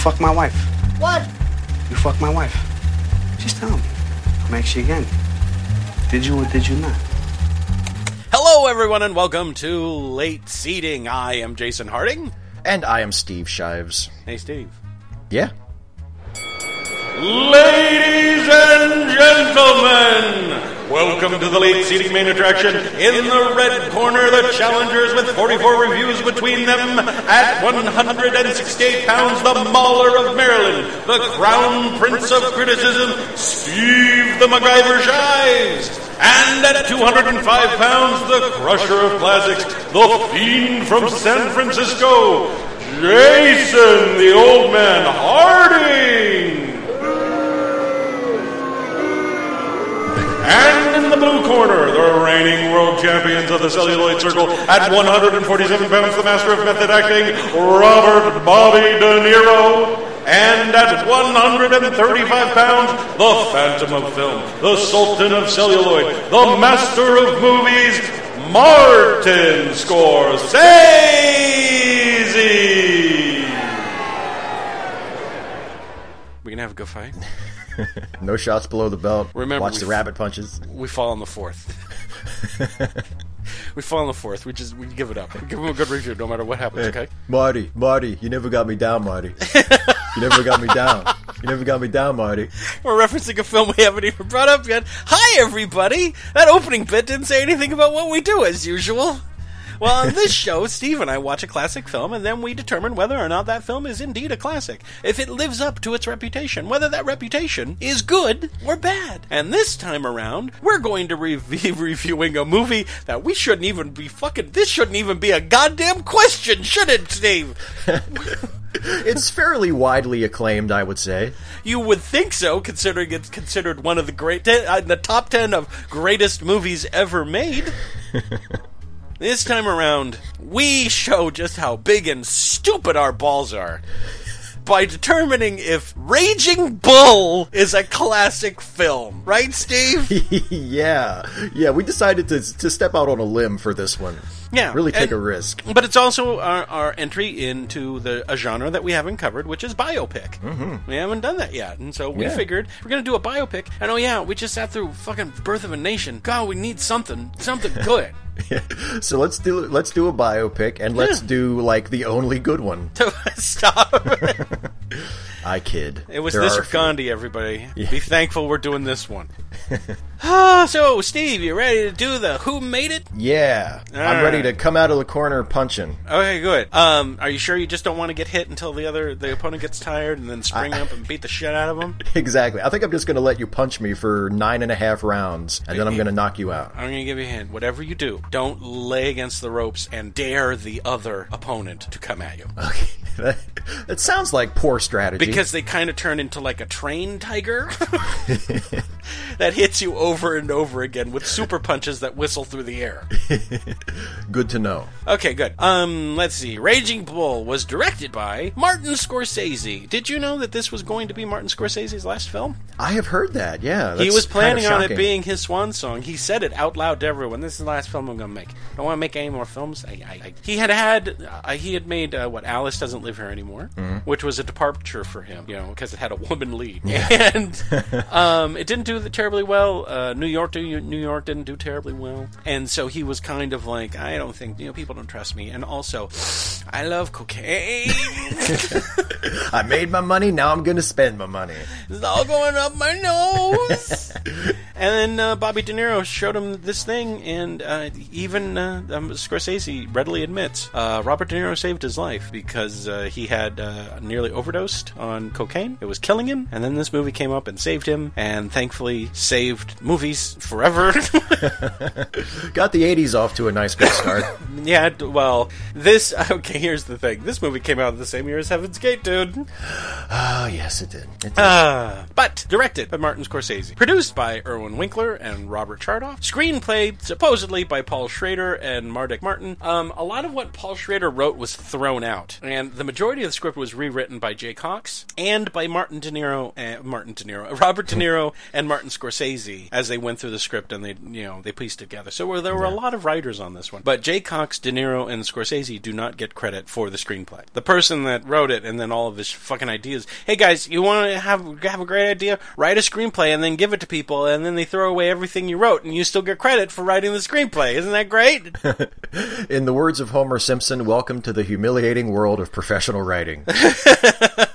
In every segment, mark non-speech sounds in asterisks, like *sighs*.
fuck my wife. What? You fuck my wife. Just tell me. I'm actually again. Did you or did you not? Hello, everyone, and welcome to Late Seating. I am Jason Harding. And I am Steve Shives. Hey, Steve. Yeah. Ladies and gentlemen, welcome to the late seating main attraction. In the red corner, the challengers with 44 reviews between them. At 168 pounds, the Mauler of Maryland, the crown prince of criticism, Steve the MacGyver Shives. And at 205 pounds, the crusher of classics, the fiend from San Francisco, Jason the old man Harding. And in the blue corner, the reigning world champions of the celluloid circle at 147 pounds, the master of method acting, Robert Bobby De Niro. And at 135 pounds, the phantom of film, the sultan of celluloid, the master of movies, Martin Scorsese. We can have a good fight. *laughs* *laughs* No shots below the belt. Remember, Watch the f- rabbit punches. We fall on the fourth. *laughs* we fall on the fourth. We just we give it up. We give them a good review, no matter what happens. Okay. Marty, Marty, you never got me down, Marty. you never got me down. You never got me down, Marty. We're referencing a film we haven't even brought up yet. Hi, everybody! That opening bit didn't say anything about what we do, as usual. Well, on this show, Steve and I watch a classic film, and then we determine whether or not that film is indeed a classic. If it lives up to its reputation, whether that reputation is good or bad. And this time around, we're going to re- *laughs* be reviewing a movie that we shouldn't even be fucking. This shouldn't even be a goddamn question, should it, Steve? *laughs* It's fairly widely acclaimed, I would say. You would think so, considering it's considered one of the great, uh, the top ten of greatest movies ever made. *laughs* this time around, we show just how big and stupid our balls are by determining if Raging Bull is a classic film, right, Steve? *laughs* yeah, yeah. We decided to to step out on a limb for this one. Yeah, really take and- a risk. But it's also our, our entry into the a genre that we haven't covered, which is biopic. Mm-hmm. We haven't done that yet, and so we Yeah. figured we're going to do a biopic. And oh yeah, we just sat through fucking Birth of a Nation. God, we need something, something *laughs* good. *laughs* So let's do let's do a biopic and let's do like the only good one. *laughs* stop. *laughs* I kid. It was There this or. Gandhi, everybody. Be thankful we're doing this one. *laughs* Ah, so, Steve, you ready to do the Who Made It? Yeah, I'm All ready to come out of the corner punching. Okay, good. Um, are you sure you just don't want to get hit until the other the opponent gets tired and then spring up and beat the shit out of him? *laughs* Exactly. I think I'm just going to let you punch me for nine and a half rounds, and then I'm going to knock you out. I'm going to give you a hint. Whatever you do, don't lay against the ropes and dare the other opponent to come at you. that, *laughs* that sounds like poor strategy. Because they kind of turn into like a train tiger *laughs* that hits you over and over again with super punches that whistle through the air. *laughs* good to know. Okay, good. Um, let's see. Raging Bull was directed by Martin Scorsese. Did you know that this was going to be Martin Scorsese's last film? I have heard that. Yeah, he was planning kinda on it being his swan song. He said it out loud to everyone. This is the last film I'm going to make. I don't want to make any more films. I, I, I, he had had uh, he had made uh, what Alice doesn't live here anymore, Mm-hmm. which was a departure for him. You know, because it had a woman lead, *laughs* and um, it didn't do terribly well. Uh, New York, New York didn't do terribly well, and so he was kind of like, I don't think you know people don't trust me, and also, I love cocaine. *laughs* I made my money. Now I'm going to spend my money. It's all going up my nose. *laughs* and then uh, Bobby De Niro showed him this thing, and uh, even uh, um, Scorsese readily admits uh, Robert De Niro saved his life because uh, he had uh, nearly overdosed on cocaine. It was killing him, and then this movie came up and saved him, and thankfully saved movies forever. *laughs* Got the 80s off to a nice good start. *laughs* yeah, well, this *laughs* okay. Here's the thing: this movie came out the same year as Heaven's Gate, dude. oh, yes, it did. It did. Uh, but directed by Martin Scorsese, produced by Irwin Winkler and Robert Chartoff. Screenplay supposedly by Paul Schrader and Mardik Martin. Um, a lot of what Paul Schrader wrote was thrown out, and the majority of the script was rewritten by Jay Cocks and by Martin De Niro, and Martin De Niro, *laughs* Robert De Niro, and Martin Scorsese as they went through the script and they, you know, they pieced together. So there were a lot of writers on this one, but Jay Cocks, De Niro, and Scorsese do not get credit for the screenplay. The person that wrote it and then all of his fucking ideas. Hey guys, you want to have have a great idea? Write a screenplay and then give it to people, and then they throw away everything you wrote, and you still get credit for writing the screenplay. Isn't that great? *laughs* In the words of Homer Simpson, welcome to the humiliating world of professional writing. *laughs*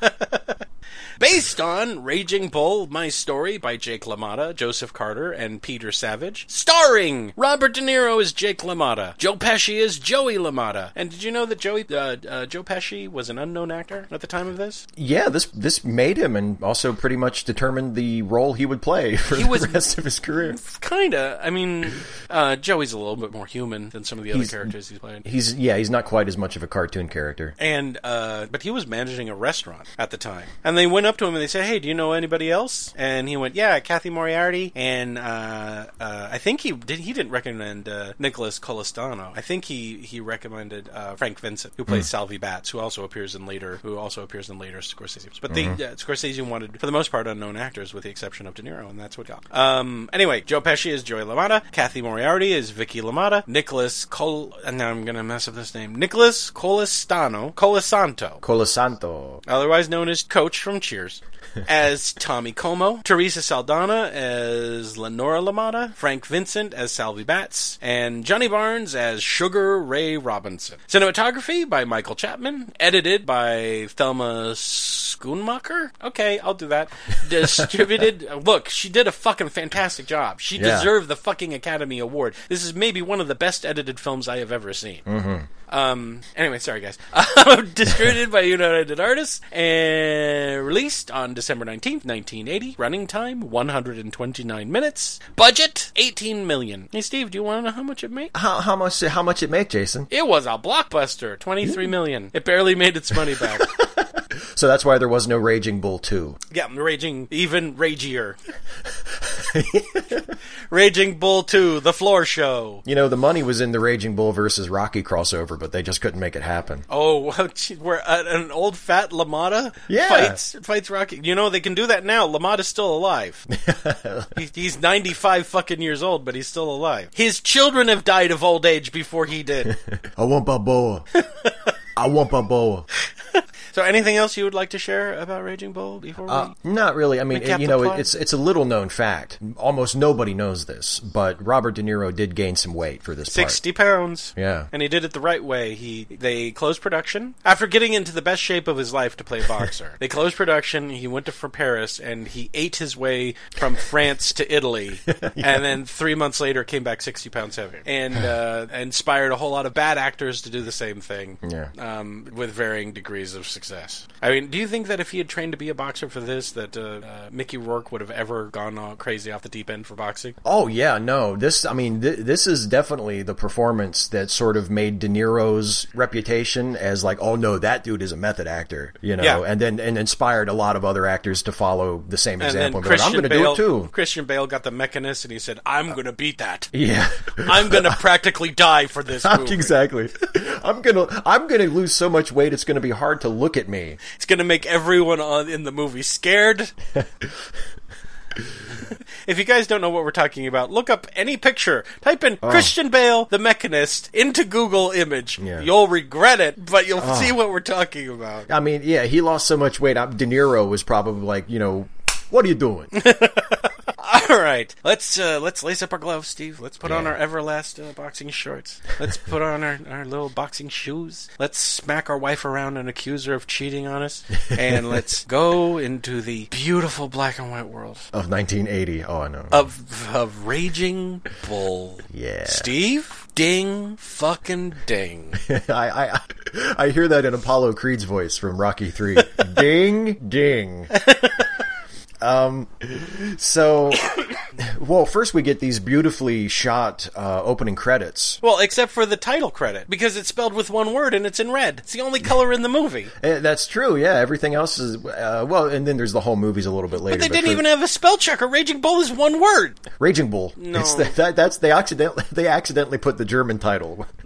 Based on Raging Bull, My Story by Jake LaMotta, Joseph Carter, and Peter Savage. Starring Robert De Niro as Jake LaMotta, Joe Pesci as Joey LaMotta. And did you know that Joey uh, uh, Joe Pesci was an unknown actor at the time of this? yeah, this this made him and also pretty much determined the role he would play *laughs* for He the was- rest of his career. Kinda. I mean, uh, Joey's a little bit more human than some of the other He's- characters he's played. He's yeah, he's not quite as much of a cartoon character. And uh, but he was managing a restaurant at the time, and they went up to him and they said, "Hey, do you know anybody else?" And he went, "Yeah, Cathy Moriarty." And uh, uh, I think he did. He didn't recommend uh, Nicholas Colostano. I think he he recommended uh, Frank Vincent, who plays Salvi Batts, who also appears in later who also appears in later Scorsese. But they uh, Scorsese wanted, for the most part, unknown actors, with the exception of De Niro, and that's what got. Um, anyway, Joe Pesci is Joey LaMotta, Cathy Moriarty is Vicky LaMotta, Nicholas Col. And now I'm gonna mess up this name. Nicholas Colestano, Colasanto, Colasanto. otherwise known as Coach from Cheers, *laughs* as Tommy Como, Teresa Saldana as Lenora LaMotta, Frank Vincent as Salvi Batts, and Johnny Barnes as Sugar Ray Robinson. Cinematography by Michael Chapman, edited by Thelma Schoonmaker. Okay, I'll do that. *laughs* Distributed. Uh, look, she did a fucking fantastic job. She Yeah. deserved the fucking Academy Award. This is maybe one of the best edited films I have ever seen. Mm-hmm. Um, anyway, sorry guys. *laughs* Distributed by United Artists and released on December 19th, 1980. Running time 129 minutes. Budget 18 million. Hey Steve, do you want to know how much it made? How how much how much it made, Jason? It was a blockbuster, 23 million. It barely made its money back. *laughs* So that's why there was no Raging Bull 2. yeah, raging even ragier. *laughs* *laughs* Raging Bull 2, The Floor Show. You know, the money was in the Raging Bull versus Rocky crossover, but they just couldn't make it happen. Oh, *laughs* where uh, an old fat LaMotta Yeah. fights fights Rocky. You know they can do that now. LaMotta's still alive. *laughs* he, he's ninety five fucking years old, but he's still alive. His children have died of old age before he did. I want Balboa. I want Balboa. So, anything else you would like to share about Raging Bull before we? Uh, not really. I mean, Recap you know, plot? it's it's a little known fact. Almost nobody knows this, but Robert De Niro did gain some weight for this part. Sixty pounds. Yeah. and he did it the right way. He they closed production after getting into the best shape of his life to play *laughs* boxer. they closed production. He went to for Paris and he ate his way from France to Italy, *laughs* and then three months later came back sixty pounds heavier, and *sighs* uh, inspired a whole lot of bad actors to do the same thing. Yeah. um, with varying degrees of success. I mean, do you think that if he had trained to be a boxer for this, that uh, uh, Mickey Rourke would have ever gone all crazy off the deep end for boxing? Oh yeah, no. This, I mean, th- this is definitely the performance that sort of made De Niro's reputation as like, oh no, that dude is a method actor, you know, Yeah. and then and inspired a lot of other actors to follow the same And example. then and go, I'm going to do it too. Christian Bale got the Machinist, and he said, "I'm going to beat that. Yeah, I'm going to practically die for this *laughs* movie. exactly. *laughs* I'm gonna I'm gonna lose so much weight it's gonna be hard to look at me. It's going to make everyone on, in the movie scared." *laughs* if you guys don't know what we're talking about, look up any picture. Type in oh. Christian Bale, the Machinist, into Google image. Yeah. You'll regret it, but you'll oh. see what we're talking about. I mean, yeah, he lost so much weight. De Niro was probably like, you know, what are you doing? *laughs* *laughs* All right, let's uh, let's lace up our gloves, Steve. Let's put on our Everlast uh, boxing shorts. Let's put on our, our little boxing shoes. Let's smack our wife around and accuse her of cheating on us, and let's go into the beautiful black and white world of 1980. Oh, I know. of of Raging Bull. Yeah. Steve, ding, fucking ding. *laughs* I, I I hear that in Apollo Creed's voice from Rocky Three. *laughs* ding, ding. Um, so Well, first we get these beautifully shot uh, opening credits. Well, except for the title credit, because it's spelled with one word and it's in red. It's the only color in the movie. *laughs* Eh, that's true. Yeah, everything else is uh, well, and then there's the whole movie's a little bit later. But they didn't for- even have a spell checker. Raging Bull is one word. Raging Bull. No. It's the, that, that's they accidentally they accidentally put the German title. *laughs*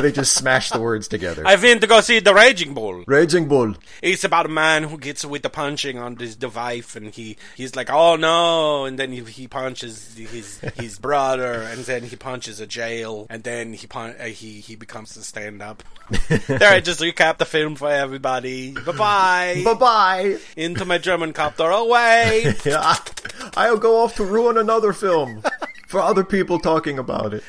they just smashed the words together. I've been to go see the Raging Bull. Raging Bull. It's about a man who gets with the punching on his wife, and he he's like, "Oh no!" And then he, he punches his his *laughs* brother, and then he punches a jail, and then he pun- uh, he he becomes a stand up. *laughs* there, I just recap the film for everybody. Bye bye. Bye bye. Into my German copter away. *laughs* Yeah, I'll go off to ruin another film for other people talking about it.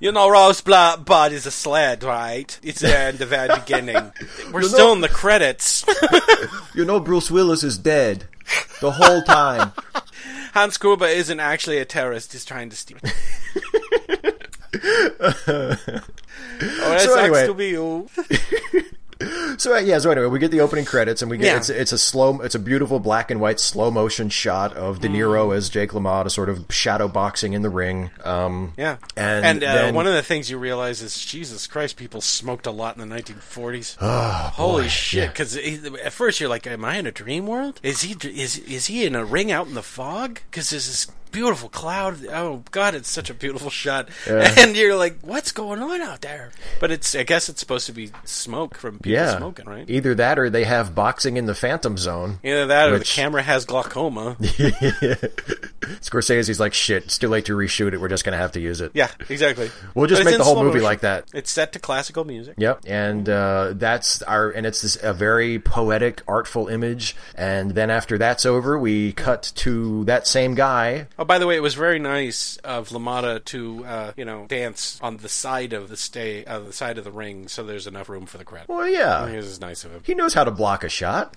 You know, Rosebud Bud is a sled, right? It's there in the very beginning. *laughs* We're You still know- in the credits. *laughs* You know, Bruce Willis is dead the whole time. *laughs* Hans Gruber isn't actually a terrorist. He's trying to steal. oh, So anyway. to be you. So uh, yeah, so anyway, we get the opening credits, and we get Yeah. it's it's a slow, it's a beautiful black and white slow motion shot of De Mm. Niro as Jake LaMotta, sort of shadow boxing in the ring. Um, Yeah, and, uh, then, one of the things you realize is Jesus Christ, people smoked a lot in the 1940s. *sighs* Oh, Holy boy, shit! yeah. Because at first you're like, "Am I in a dream world? Is he is is he in a ring out in the fog? Because there's this beautiful cloud. Oh God, it's such a beautiful shot. Yeah. *laughs* And you're like, what's going on out there? But it's I guess it's supposed to be smoke from people yeah, smoking, right? Either that, or they have boxing in the Phantom Zone. Either that or the camera has glaucoma. *laughs* Scorsese's like, shit, it's too late to reshoot it. We're just gonna have to use it. yeah, exactly. We'll just But make the whole movie motion. like that. It's set to classical music. Yep, and uh, that's our and it's this, a very poetic, artful image. And then after that's over, we cut to that same guy. Oh, by the way, it was very nice of LaMotta to, uh, you know, dance on the side of the stay, uh, the side of the ring, so there's enough room for the crowd. Well, yeah, this is nice of him. he knows how to block a shot.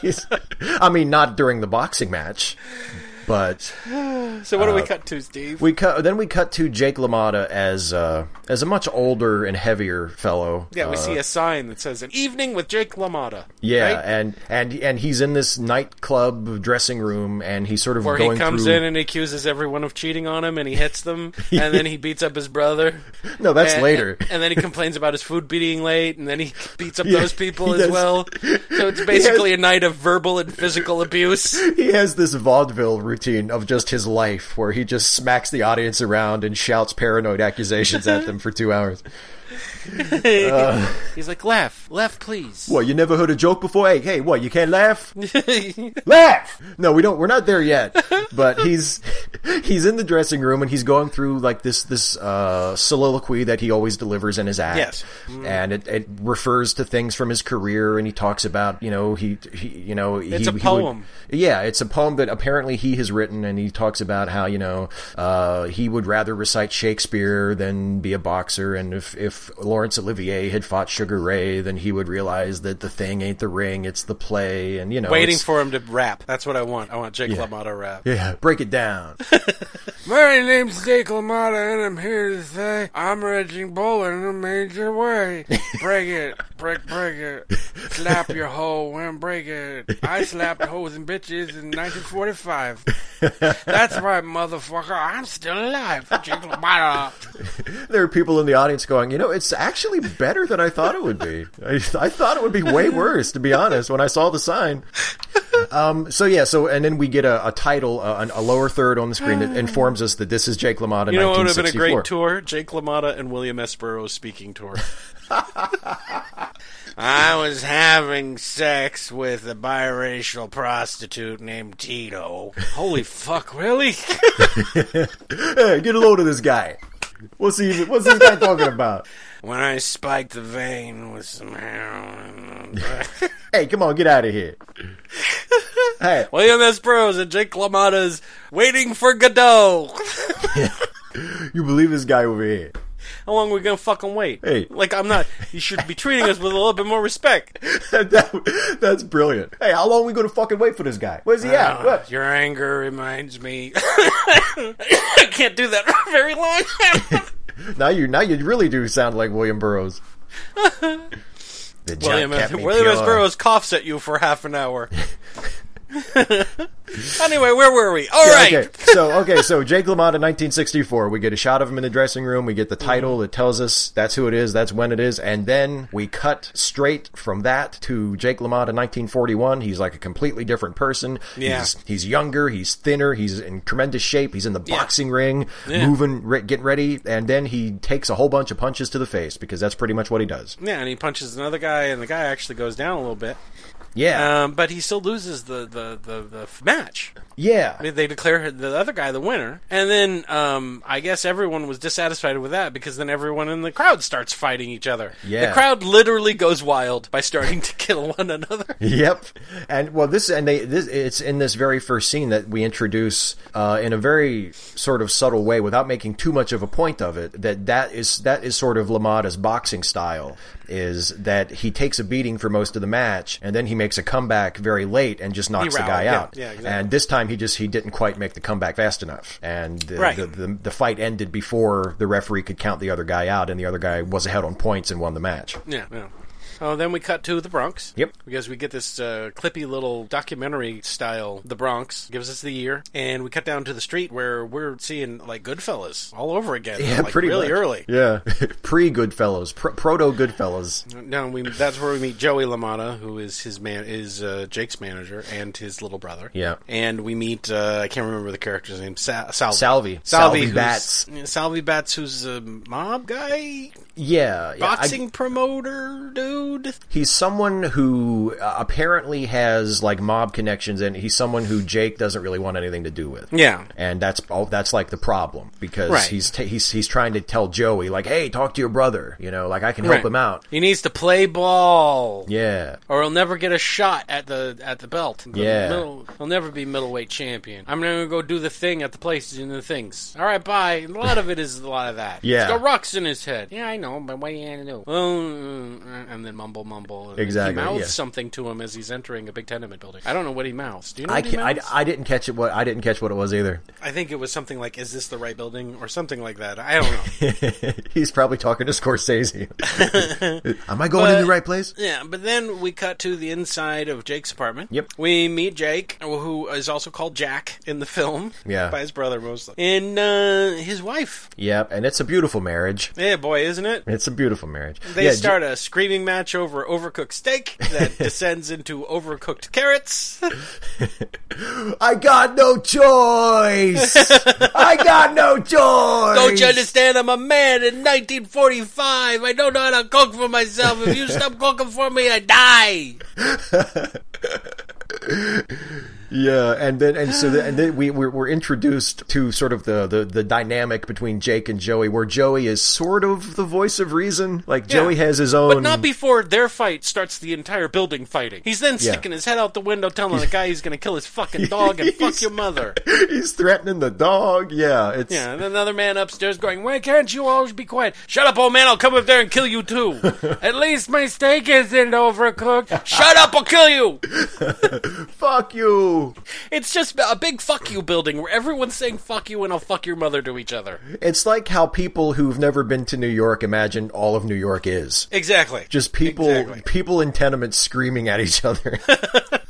*laughs* I mean, not during the boxing match, but *sighs* So what do we cut to, Steve? uh, we cut. Then we cut to Jake LaMotta as uh, as a much older and heavier fellow. yeah, we Uh, see a sign that says "An evening with Jake LaMotta." Yeah, right? and and and he's in this nightclub dressing room, and he's sort of where he comes through. in and accuses everyone of cheating on him, and he hits them, *laughs* and then he beats up his brother. no, that's and, later. And, then he complains about his food being late, and then he beats up *laughs* Yeah, those people as does. well. So it's *laughs* basically a night of verbal and physical abuse. he has this vaudeville routine of just his life where he just smacks the audience around and shouts paranoid accusations at them for two hours. *laughs* He's like, "Laugh, laugh, please." What, you never heard a joke before? Hey, hey, what, you can't laugh? *laughs* laugh! No, we don't, we're not there yet. But he's, he's in the dressing room and he's going through like this, this, uh, soliloquy that he always delivers in his act. Yes. And it, it refers to things from his career and he talks about, you know, he, he you know, It's he, a he would- poem. yeah, it's a poem that apparently he has written, and he talks about how you know uh, he would rather recite Shakespeare than be a boxer, and if if Laurence Olivier had fought Sugar Ray, then he would realize that the thing ain't the ring, it's the play, and you know, Waiting for him to rap. That's what I want. I want Jake Yeah. LaMotta rap. yeah, break it down. *laughs* My name's Jake LaMotta, and I'm here to say I'm Raging Bull in a major way. Break it, break, break it. Slap your hoe and break it. I slapped hoes and bitches in 1945. That's right, motherfucker. I'm still alive. Jake LaMotta. *laughs* there are people in the audience going, you know, it's actually better than I thought it would be. I, I thought it would be way worse, to be honest, when I saw the sign. Um, so yeah, so and then we get a, a title, uh, a lower third on the screen that *sighs* informs us that this is Jake LaMotta. You know what would have been a great tour? Jake LaMotta and William S. Burroughs speaking tour. *laughs* I was having sex with a biracial prostitute named Tito. Holy fuck, really? *laughs* Hey, get a load of this guy. What's he? What's this guy talking about? *laughs* when I spiked the vein with some heroin. *laughs* Hey, come on, get out of here. Hey, *laughs* William S. Burroughs and Jake LaMotta's Waiting for Godot. you believe this guy over here? How long are we gonna fucking wait? Hey. Like, I'm not. You should be treating us with a little bit more respect. That- that's brilliant. Hey, how long are we gonna fucking wait for this guy? Where's he at? Uh, What? Your anger reminds me. I can't do that for very long. *laughs* Now you, now you really do sound like William Burroughs. *laughs* The William, kept S. me William S. Burroughs coughs at you for half an hour. *laughs* *laughs* Anyway, where were we? All right. Okay, so okay, so Jake LaMotta, 1964. We get a shot of him in the dressing room. We get the title that tells us that's who it is, that's when it is, and then we cut straight from that to Jake LaMotta, 1941. He's like a completely different person. Yeah. He's, he's younger. He's thinner. He's in tremendous shape. He's in the Yeah. boxing ring, Yeah. moving, re- getting ready, and then he takes a whole bunch of punches to the face because that's pretty much what he does. Yeah, and he punches another guy, and the guy actually goes down a little bit. Yeah, Um, but he still loses the, the, the, the match. Yeah. They declare the other guy the winner, and then um, I guess everyone was dissatisfied with that because then everyone in the crowd starts fighting each other. Yeah. The crowd literally goes wild by starting *laughs* to kill one another. Yep, and well, this and they this it's in this very first scene that we introduce uh, in a very sort of subtle way, without making too much of a point of it. That that is that is sort of LaMotta's boxing style. Is that he takes a beating for most of the match, and then he makes a comeback very late and just knocks the guy yeah, out. yeah, exactly. And this time he just he didn't quite make the comeback fast enough, and the, Right. the, the the fight ended before the referee could count the other guy out, and the other guy was ahead on points and won the match. Yeah, yeah. Oh, then we cut to the Bronx. Yep. Because we get this uh, clippy little documentary style. The Bronx gives us the year, and we cut down to the street where we're seeing like Goodfellas all over again. Yeah, like, pretty really much. early. Yeah, *laughs* pre Goodfellas, pr- proto Goodfellas. No, we that's where we meet Joey LaMotta, who is his man, is uh, Jake's manager and his little brother. Yeah. and we meet uh, I can't remember the character's name. Sa- Salvi. Salvi. Salvi, Salvi who's- Batts. Salvi Batts, who's a mob guy, Yeah, yeah, I- boxing promoter dude. He's someone who uh, apparently has like mob connections, and he's someone who Jake doesn't really want anything to do with. Yeah. and that's oh, that's like the problem because Right. he's ta he's he's trying to tell Joey like, hey, talk to your brother. You know, like I can help Right. him out. He needs to play ball. Yeah, or he'll never get a shot at the at the belt. The Yeah. middle- he'll never be middleweight champion. I'm gonna go do the thing at the places and the things. All right, bye. A lot of it is a lot of that. Yeah. He's got rocks in his head. Yeah, I know, but what are you gonna do? Well, uh, and then mumble, mumble. And Exactly, He mouths yeah. something to him as he's entering a big tenement building. I don't know what he mouths. Do you know? I, what he can, I mouths? I didn't catch it. What I didn't catch what it was either. I think it was something like, "Is this the right building?" or something like that. I don't know. *laughs* he's probably talking to Scorsese. *laughs* Am I going in the right place? Yeah, but then we cut to the inside of Jake's apartment. Yep. We meet Jake, who is also called Jack in the film. Yeah. By his brother mostly. And uh, his wife. Yep, and it's a beautiful marriage. Yeah, boy, isn't it? It's a beautiful marriage. They yeah, start a screaming match over overcooked steak that *laughs* descends into overcooked carrots. I got no choice. I got no choice. Don't you understand? I'm a man in 1945. I don't know how to cook for myself. If you stop cooking for me, I die. *laughs* Yeah, and then and so the, and then we we're, we're introduced to sort of the, the the dynamic between Jake and Joey, where Joey is sort of the voice of reason. Like Joey has his own, But not before their fight starts the entire building fighting. He's then Yeah. sticking his head out the window telling the *laughs* guy he's going to kill his fucking dog and fuck your mother. *laughs* He's threatening the dog. Yeah, it's Yeah, and another man upstairs going, Why can't you always be quiet? Shut up, old man, I'll come up there and kill you too. *laughs* At least my steak isn't overcooked. Shut up, I'll kill you. fuck you. It's just a big fuck you building where everyone's saying fuck you and I'll fuck your mother to each other. It's like how people who've never been to New York imagine all of New York is. Exactly. Just people Exactly. people in tenements screaming at each other. *laughs*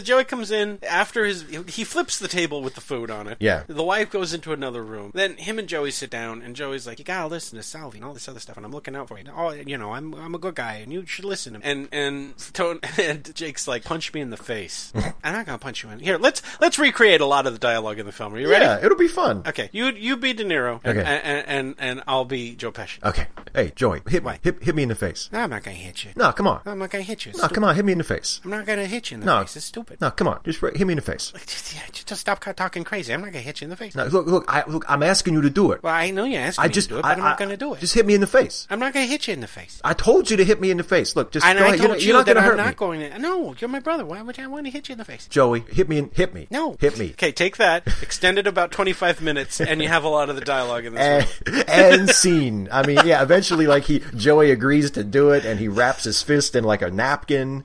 Joey comes in after his. He flips the table with the food on it. Yeah. The wife goes into another room. Then him and Joey sit down, and Joey's like, "You gotta listen to Salvi and all this other stuff, and I'm looking out for you. Oh, you know, I'm I'm a good guy, and you should listen." to me." And and Tone *laughs* and Jake's like, "Punch me in the face." *laughs* I'm not gonna punch you in here. Let's let's recreate a lot of the dialogue in the film. Are you ready? yeah, it'll be fun. Okay. You you be De Niro. And, Okay. And, and and I'll be Joe Pesci. Okay. Hey, Joey, hit me. What? Hit, hit me in the face. No, I'm not gonna hit you. No, come on. I'm not gonna hit you. It's No, come on, hit me in the face. I'm not gonna hit you in the No. face. It's stupid. No, come on. Just hit me in the face. *laughs* Just, just stop talking crazy. I'm not gonna hit you in the face. No, look, look, I, look. I'm asking you to do it. Well, I know you're asking I me to do it, but I, am not to do it. Just hit me in the face. I'm not going to hit you in the face. I told you to hit me in the face. Look, just And go I ahead. told You're, you you're not that going to I'm hurt not me. going to. No, you're my brother. Why would I want to hit you in the face? Joey, hit me. In, hit me. No. hit me. Okay, take that. Extend it about 25 minutes, and you have a lot of the dialogue in this And, *laughs* and scene. I mean, yeah. Eventually, like he, Joey agrees to do it, and he wraps his fist in like a napkin.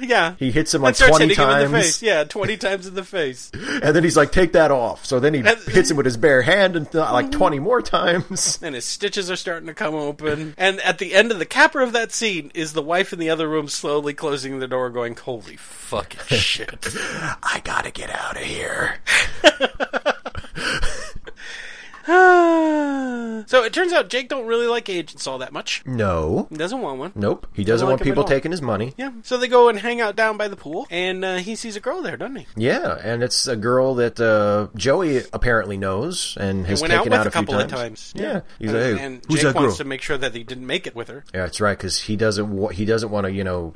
Yeah. He hits him like starts twenty him in the face. Yeah, twenty times in the face. *laughs* And then he's like, take that off. So then he And- hits him with his bare hand and like 20 more times. *laughs* And his stitches are starting to come open. And at the end of the capper of that scene is the wife in the other room slowly closing the door, going, "Holy fucking shit!" *laughs* I gotta get out of here. *sighs* so it turns out Jake don't really like agents all that much. No. He doesn't want one. Nope. He doesn't like want at people taking his money. Yeah. So they go and hang out down by the pool, and uh, he sees a girl there, doesn't he? Yeah, and it's a girl that uh, Joey apparently knows and has Went out taken with out a a few couple times. of times. Yeah, he's and, like, hey, and who's Jake that girl? wants to make sure that he didn't make it with her. Yeah, that's right, because he doesn't wa- he doesn't want to you know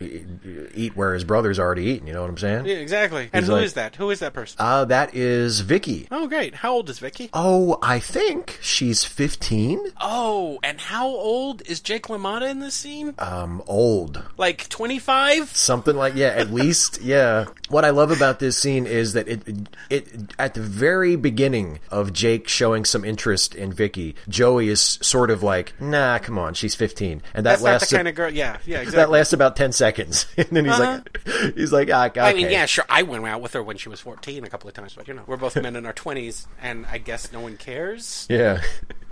eat where his brother's already eaten. You know what I'm saying? Yeah, exactly. And He's who is like- that? Who is that person? Uh, that is Vicky. oh, great. How old is Vicky? Oh, I think she's 15. Oh, and how old is Jake LaMotta in this scene? Um, old. Like 25? Something like yeah, at least *laughs* yeah. What I love about this scene is that it it at the very beginning of Jake showing some interest in Vicky, Joey is sort of like, "Nah, come on, she's 15." And that That's not lasts the kind of girl. Yeah, yeah, *laughs* exactly. that lasts about 10 seconds. *laughs* and then he's like he's like, ah, okay. Uh-huh. I mean, yeah, sure. I went out with her when she was 14 a couple of times, but you know, we're both men in our 20s, and I guess no one cares. Yeah. *laughs*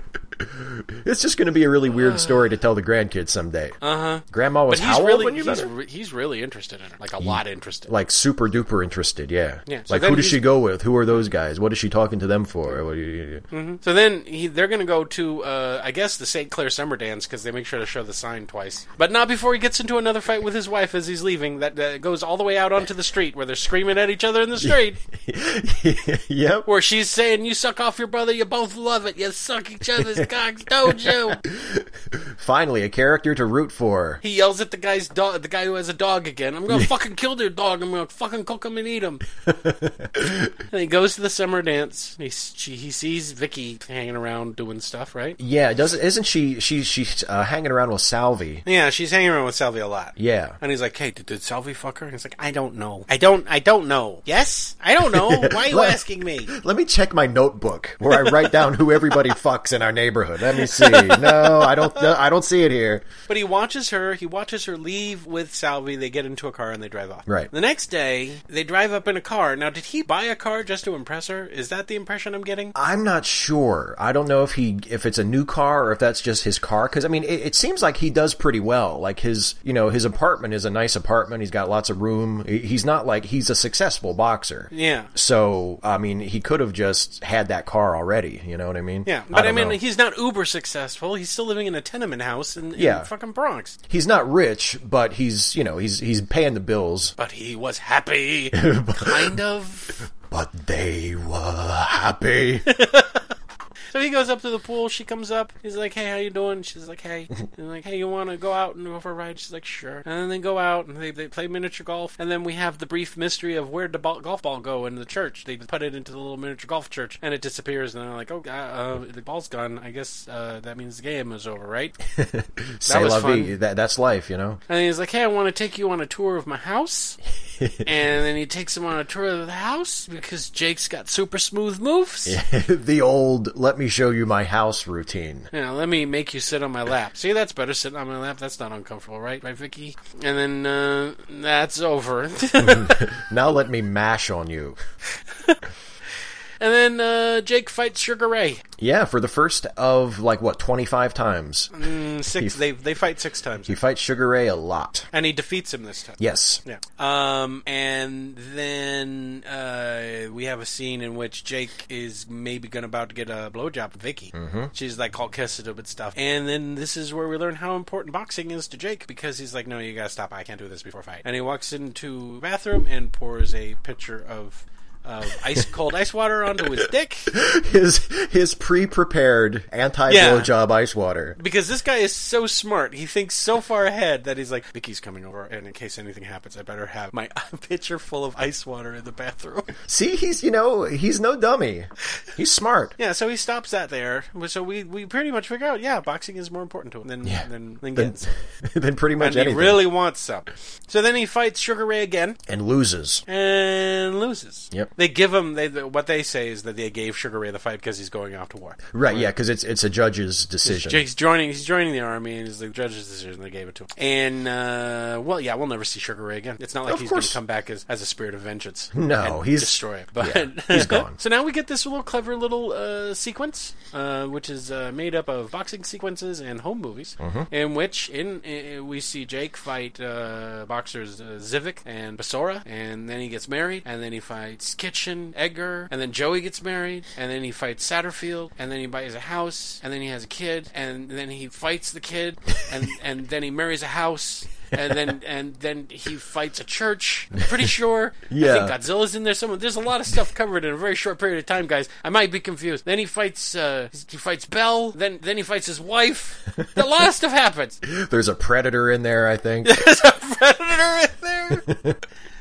it's just going to be a really weird story to tell the grandkids someday. Uh-huh. Grandma was But he's how really, old when you met he's, her? re- he's really interested in her, like a lot interested. like super duper interested, yeah. Yeah, so like then who does he's- she go with? Who are those guys? What is she talking to them for? What do you, So then he, they're going to go to, uh, I guess, the St. Clair Summer Dance because they make sure to show the sign twice. But not before he gets into another fight with his wife as he's leaving. That uh, goes all the way out onto the street where they're screaming at each other in the street. *laughs* yep. where she's saying, "You suck off your brother. You both love it. You suck each other's cocks, don't you?" *laughs* Finally, a character to root for. He yells at the guy's dog, the guy who has a dog again. I'm gonna fucking kill their dog. I'm gonna fucking cook him and eat him. *laughs* and he goes to the summer dance. He she, he sees Vicky hanging around doing stuff, right? Yeah, doesn't isn't she? She she's uh, hanging around with Salvi. Yeah, she's hanging around with Salvi a lot. Yeah. And he's like, "Hey, did, did Salvi fuck her?" And he's like, "I don't know. I don't. I don't know. Yes, I don't know. *laughs* Why are you Let- asking me?" Let me check my notebook where I write down who everybody fucks in our neighborhood. Let me see. *laughs* No, I don't. No, I don't see it here. But he watches her. He watches her leave with Salvi. They get into a car and they drive off. Right. The next day, they drive up in a car. Now, did he buy a car just to impress her? Is that the impression I'm getting? I'm not sure. I don't know if he if it's a new car or if that's just his car. Because I mean, it, it seems like he does pretty well. Like his, you know, his apartment is a nice apartment. He's got lots of room. He's not like he's a successful boxer. Yeah. So I mean, he could have just had that car already. You know what I mean? Yeah, but I, don't mean. He's not uber successful. He's still living in a tenement house in, in Yeah. fucking Bronx. he's not rich, but he's you know he's he's paying the bills. But he was happy, *laughs* kind of. But they were happy. *laughs* So he goes up to the pool. She comes up. He's like, "Hey, how you doing?" She's like, "Hey." *laughs* And like, "Hey, you want to go out and go for a ride?" She's like, "Sure." And then they go out and they, they play miniature golf. And then we have the brief mystery of where the ball, golf ball go in the church? They put it into the little miniature golf church, and it disappears. And they're like, "Oh, uh, uh, the ball's gone. I guess uh, that means the game is over, right?" *laughs* C'est was fun. That, that's life, you know. And he's like, "Hey, I want to take you on a tour of my house." *laughs* and then he takes him on a tour of the house because Jake's got super smooth moves. the old "let me show you my house" routine. Yeah, let me make you sit on my lap. See, that's better. Sitting on my lap, that's not uncomfortable, right? Right, Vicky? And then uh, that's over. *laughs* *laughs* Now let me mash on you. And then uh, Jake fights Sugar Ray. Yeah, for the first of like what twenty five times, Mm, Six. They they fight six times, he fights Sugar Ray a lot. and he defeats him this time. Yes. Yeah. Um, and then uh, we have a scene in which Jake is maybe gonna about to get a blowjob from Vicky. Mm-hmm. She's like all him and stuff. And then this is where we learn how important boxing is to Jake because he's like, "No, you gotta stop. I can't do this before fight." And he walks into the bathroom and pours a pitcher of. Of ice cold ice water onto his dick His his pre prepared anti Yeah. blowjob ice water. because this guy is so smart. He thinks so far ahead that he's like, Vicky's coming over, and in case anything happens, I better have my *laughs* pitcher full of ice water in the bathroom. *laughs* See, he's you know he's no dummy. He's smart. Yeah, so he stops that there. So we, we pretty much figure out, yeah, boxing is more important to him than Yeah. than, than Then, getting *laughs* some. pretty much And he really wants some. So then he fights Sugar Ray again and loses. and loses. Yep. They give him they what they say is that they gave Sugar Ray the fight because he's going off to war. Right, yeah, because it's it's a judge's decision. He's joining. He's joining the army, and it's the judge's decision. They gave it to him. And uh, well, yeah, we'll never see Sugar Ray again. It's not like Of he's going to come back as, as a spirit of vengeance. No, and he's- destroy it. But yeah, he's gone. *laughs* so now we get this little clever little uh, sequence, uh, which is uh, made up of boxing sequences and home movies, Mm-hmm. in which in, in we see Jake fight uh, boxers uh, Zivic and Basora, and then he gets married, and then he fights Kitchen, Edgar, and then Joey gets married, and then he fights Satterfield, and then he buys a house, and then he has a kid, and then he fights the kid, and *laughs* and then he marries a house. and then and then he fights a church. I'm pretty sure. I Yeah. think Godzilla's in there somewhere. There's a lot of stuff covered in a very short period of time, guys. I might be confused. Then he fights uh, he fights Bell. Then then he fights his wife. A lot of stuff happens. *laughs* There's a predator in there, I think. *laughs* There's a predator in there.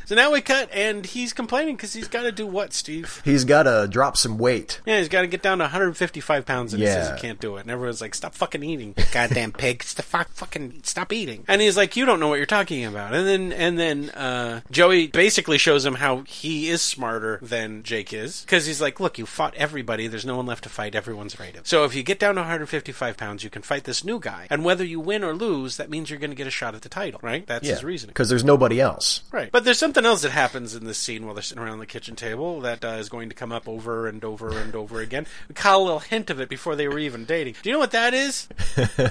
So now we cut, and he's complaining because he's got to do what, Steve? He's got to drop some weight. Yeah, he's got to get down to 155 pounds, and he says he can't do it. And everyone's like, "Stop fucking eating, goddamn *laughs* pig! Stop fucking stop eating!" And he's like, "You don't know what you're talking about." And then and then uh, Joey basically shows him how he is smarter than Jake is because he's like, "Look, you fought everybody. There's no one left to fight. Everyone's afraid of. So if you get down to 155 pounds, you can fight this new guy. And whether you win or lose, that means you're going to get a shot at the title, right? That's Yeah, his reasoning." because there's nobody else. Right. But there's something else that happens in this scene while they're sitting around the kitchen table that uh, is going to come up over and over and over again. We caught a little hint of it before they were even dating. Do you know what that is? *laughs*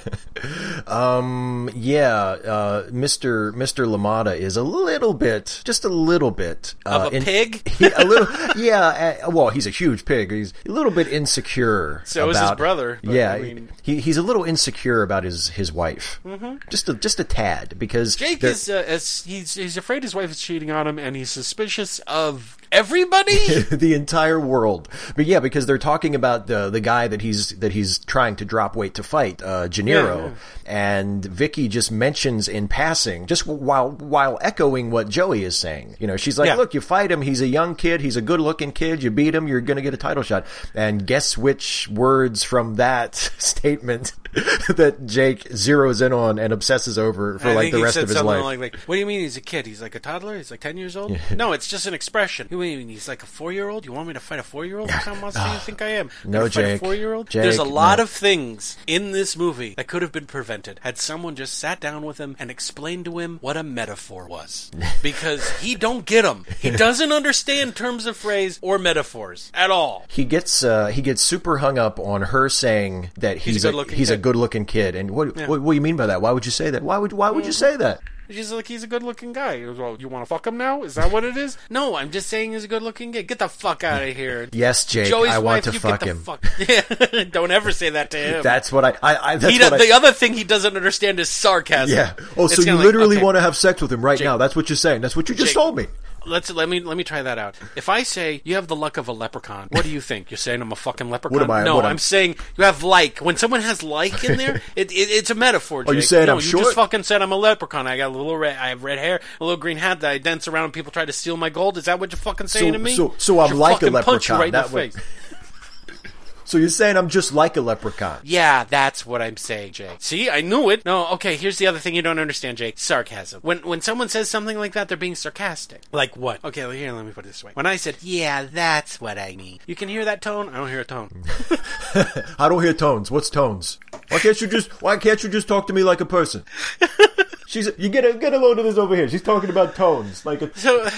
Um, yeah, uh, Mr. Mr. LaMotta is a little bit, just a little bit uh, Of a pig? *laughs* he- a little, yeah. Uh, well, he's a huge pig. He's a little bit insecure. So is his brother, yeah, I mean- he he's a little insecure about his his wife. Mm-hmm. Just a just a tad because Jake is uh, as he's he's afraid his wife is cheating on him, and he's suspicious of everybody. *laughs* the entire world. But yeah, because they're talking about the the guy that he's that he's trying to drop weight to fight, uh, Janiro, Yeah, yeah. and Vicky just mentions in passing, just while while echoing what Joey is saying. You know, she's like, Yeah. "Look, you fight him. He's a young kid. He's a good looking kid. You beat him. You're going to get a title shot." And guess which words from that *laughs* statement *laughs* that Jake zeroes in on and obsesses over for I like the rest of his life. Like, like, what do you mean he's a kid? He's like a toddler. He's like ten years old. No, it's just an expression. Mean he's like a four year old? You want me to fight a four year old? What kind of monster do you think I am? *sighs* No, Gonna fight Jake. A four year old. There's a lot no. of things in this movie that could have been prevented had someone just sat down with him and explained to him what a metaphor was, *laughs* because he don't get them. He doesn't understand terms of phrase or metaphors at all. he gets uh, he gets super hung up on her saying that he's, a a, good-looking he's a kid. good looking kid. And what, Yeah. what what do you mean by that? Why would you say that? Why would why would you say that? She's like, he's a good looking guy. Goes, Well, you want to fuck him now? Is that what it is? *laughs* no, I'm just saying he's a good looking guy. Get the fuck out of here. *laughs* Yes, Jake, Joey's I want wife, to you fuck get the him. Fuck. *laughs* Yeah, don't ever say that to him. That's what I I, I that's he what I, the other thing he doesn't understand is sarcasm. yeah. Oh, It's so you kinda like, literally okay, want to have sex with him right Jake- now? That's what you're saying. That's what you just Jake- told me. Let's let me let me try that out. If I say you have the luck of a leprechaun, what do you think? You're saying I'm a fucking leprechaun? What am I- No, what I'm I'm- saying you have like. When someone has like in there, *laughs* it, it, it's a metaphor. Oh, Jake. you saying no, I'm you short? just fucking said I'm a leprechaun. I got a little red. I have red hair, a little green hat that I dance around and people try to steal my gold. Is that what you're fucking saying to me? so- so I'm Should like a fucking punch you leprechaun. right in That the would- face. So you're saying I'm just like a leprechaun? Yeah, that's what I'm saying, Jake. See, I knew it. No, okay, here's the other thing you don't understand, Jake. Sarcasm. When when someone says something like that, they're being sarcastic. Like what? Okay, well, here, let me put it this way. When I said, yeah, that's what I mean. You can hear that tone? I don't hear a tone. *laughs* I don't hear tones. What's tones? Why can't you just Why can't you just talk to me like a person? *laughs* She's you get a get a load of this over here. She's talking about tones like a. So,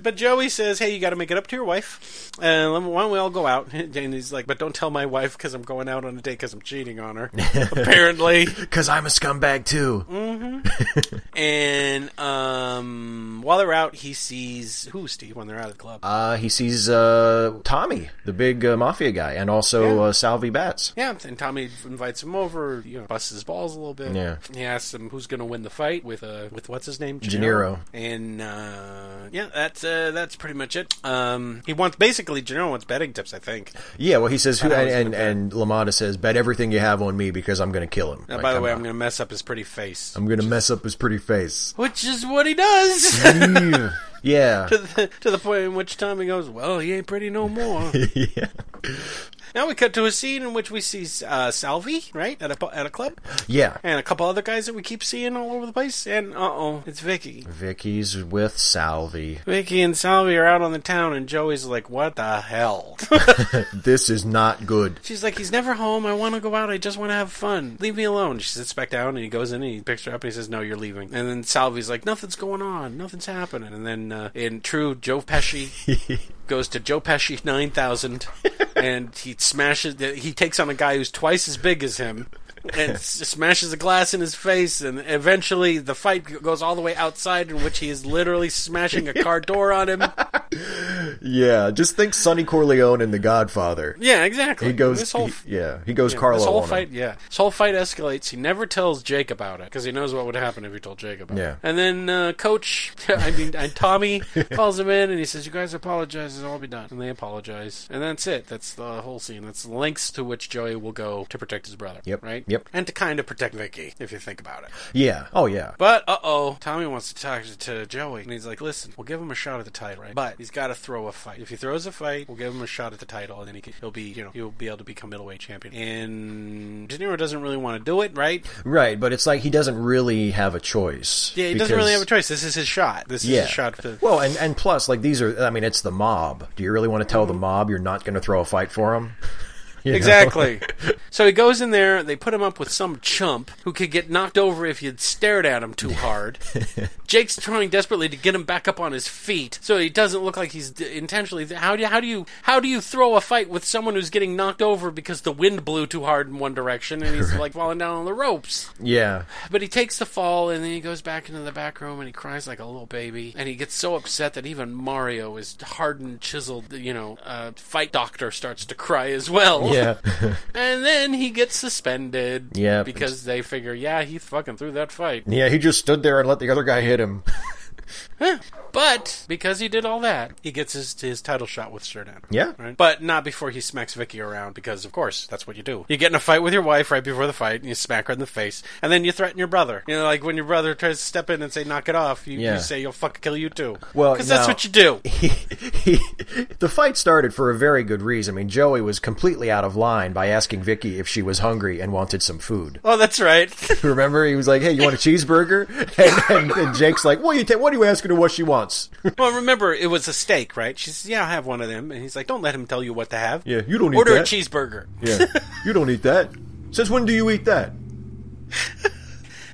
but Joey says, "Hey, you got to make it up to your wife. And me- why don't we all go out?" *laughs* And he's like, "But don't tell my wife because I'm going out on a date because I'm cheating on her." *laughs* Apparently, *laughs* Because I'm a scumbag too. Mm-hmm. *laughs* and um, while they're out, he sees who Steve when they're out of the club. Uh, he sees uh, Tommy, the big uh, mafia guy, and also Yeah. uh, Salvi Batts. Yeah, and Tommy invites him over, you know, busts his balls a little bit. Yeah. He asks him who's going to win the fight with uh with what's his name, Janiro. And uh, yeah, that's uh, that's pretty much it. Um, he wants basically Janiro wants betting tips, I think. Yeah, well, he says, who, and, and, and LaMotta says, bet everything you have on me because I'm going to kill him. Uh, Like, by the way, I'm, I'm going to mess up his pretty face, I'm going to mess up his pretty face. which is what he does. yeah. *laughs* yeah. to, the, to the point in which Tommy goes, "Well, he ain't pretty no more." *laughs* yeah. Now we cut to a scene in which we see uh, Salvi, right, at a at a club, Yeah. and a couple other guys that we keep seeing all over the place. And uh oh, it's Vicky. Vicky's with Salvi. Vicky and Salvi are out on the town, and Joey's like, "What the hell?" *laughs* *laughs* This is not good. She's like, "He's never home. I want to go out. I just want to have fun. Leave me alone." She sits back down, and he goes in and he picks her up, and he says, "No, you're leaving." And then Salvi's like, "Nothing's going on. Nothing's happening." And then uh, in true Joe Pesci. *laughs* goes to Joe Pesci 9000 *laughs* and he smashes he takes on a guy who's twice as big as him and *laughs* smashes a glass in his face and eventually the fight goes all the way outside in which he is literally smashing a car door on him. *laughs* Yeah, just think Sonny Corleone in The Godfather. yeah exactly. He goes, this whole he- yeah, he goes yeah, Carlo this whole on him. fight yeah. This whole fight escalates. He never tells Jake about it because he knows what would happen if he told Jake about Yeah. it and then uh, coach *laughs* I mean and Tommy calls him in and he says you guys apologize it'll all be done. And they apologize. And that's it. That's the whole scene. That's the lengths to which Joey will go to protect his brother Yep, right yep. and to kind of protect Vicky if you think about it Yeah. Oh yeah. but uh oh, Tommy wants to talk to Joey, and he's like, "Listen, we'll give him a shot at the title, right? But he's got to throw a fight. If he throws a fight, we'll give him a shot at the title, and then he can, he'll be, you know, he'll be able to become middleweight champion." And De Niro doesn't really want to do it, right? Right, but it's like he doesn't really have a choice. Yeah, he doesn't really have a choice. This is his shot. This is Yeah. his shot. To, Well, and and plus, like these are. I mean, it's the mob. Do you really want to tell the mob you're not going to throw a fight for *laughs* Exactly. so he goes in there. They put him up with some chump who could get knocked over if you'd stared at him too hard. *laughs* Jake's trying desperately to get him back up on his feet, so he doesn't look like he's d- intentionally. How do you, how do you how do you throw a fight with someone who's getting knocked over because the wind blew too hard in one direction and he's *laughs* like falling down on the ropes? yeah. But he takes the fall and then he goes back into the back room and he cries like a little baby. And he gets so upset that even Mario, his hardened, chiseled, you know, uh, fight doctor, starts to cry as well. *laughs* Yeah. *laughs* And then he gets suspended. Yeah. Because they figure, yeah, he fucking threw that fight. yeah. He just stood there and let the other guy hit him. *laughs* But because he did all that, he gets his his title shot with Cerdan. Yeah. Right? But not before he smacks Vicky around, because of course that's what you do. You get in a fight with your wife right before the fight, and you smack her in the face, and then you threaten your brother. You know, like when your brother tries to step in and say "knock it off," you, Yeah. you say "you'll fuck kill you too." Well, because that's what you do. *laughs* he, he, the fight started for a very good reason. I mean, Joey was completely out of line by asking Vicky if she was hungry and wanted some food. Oh, that's right. *laughs* Remember, he was like, "Hey, you want a cheeseburger?" *laughs* And, and, and Jake's like, "What are you? Ta- what are you asking her what she wants?" *laughs* well, remember it was a steak, right? She says, "Yeah, I'll have one of them," and he's like, "Don't let him tell you what to have." Yeah, you don't eat Order a cheeseburger. yeah, you don't eat that. *laughs* Since when do you eat that? *laughs*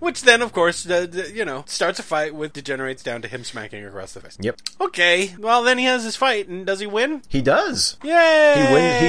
Which then, of course, uh, you know, starts a fight with degenerates down to him smacking across the face. Yep, Okay, well then he has his fight, and does he win? he does. Yay! He win.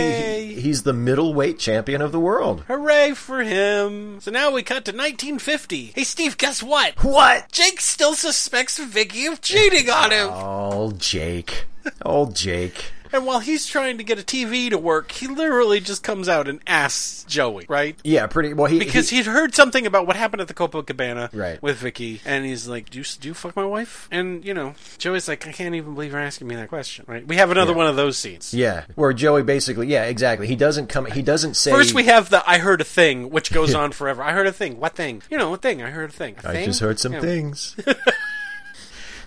He, he he's the middleweight champion of the world. Hooray for him! So now we cut to 1950. Hey, Steve, guess what? What? Jake still suspects Vicky of cheating on him. Oh, Jake. Oh, Jake. And while he's trying to get a TV to work, he literally just comes out and asks Joey, right? Yeah, pretty well. He Because he, he'd heard something about what happened at the Copacabana Right. with Vicky, and he's like, do you, "Do you fuck my wife?" And you know, Joey's like, "I can't even believe you're asking me that question." Right? We have another Yeah. one of those scenes. yeah, where Joey basically, yeah, exactly. He doesn't come. He doesn't say. First, we have the "I heard a thing," which goes *laughs* on forever. I heard a thing. What thing? You know, a thing. I heard a thing. A I thing? just heard some Yeah. things. *laughs*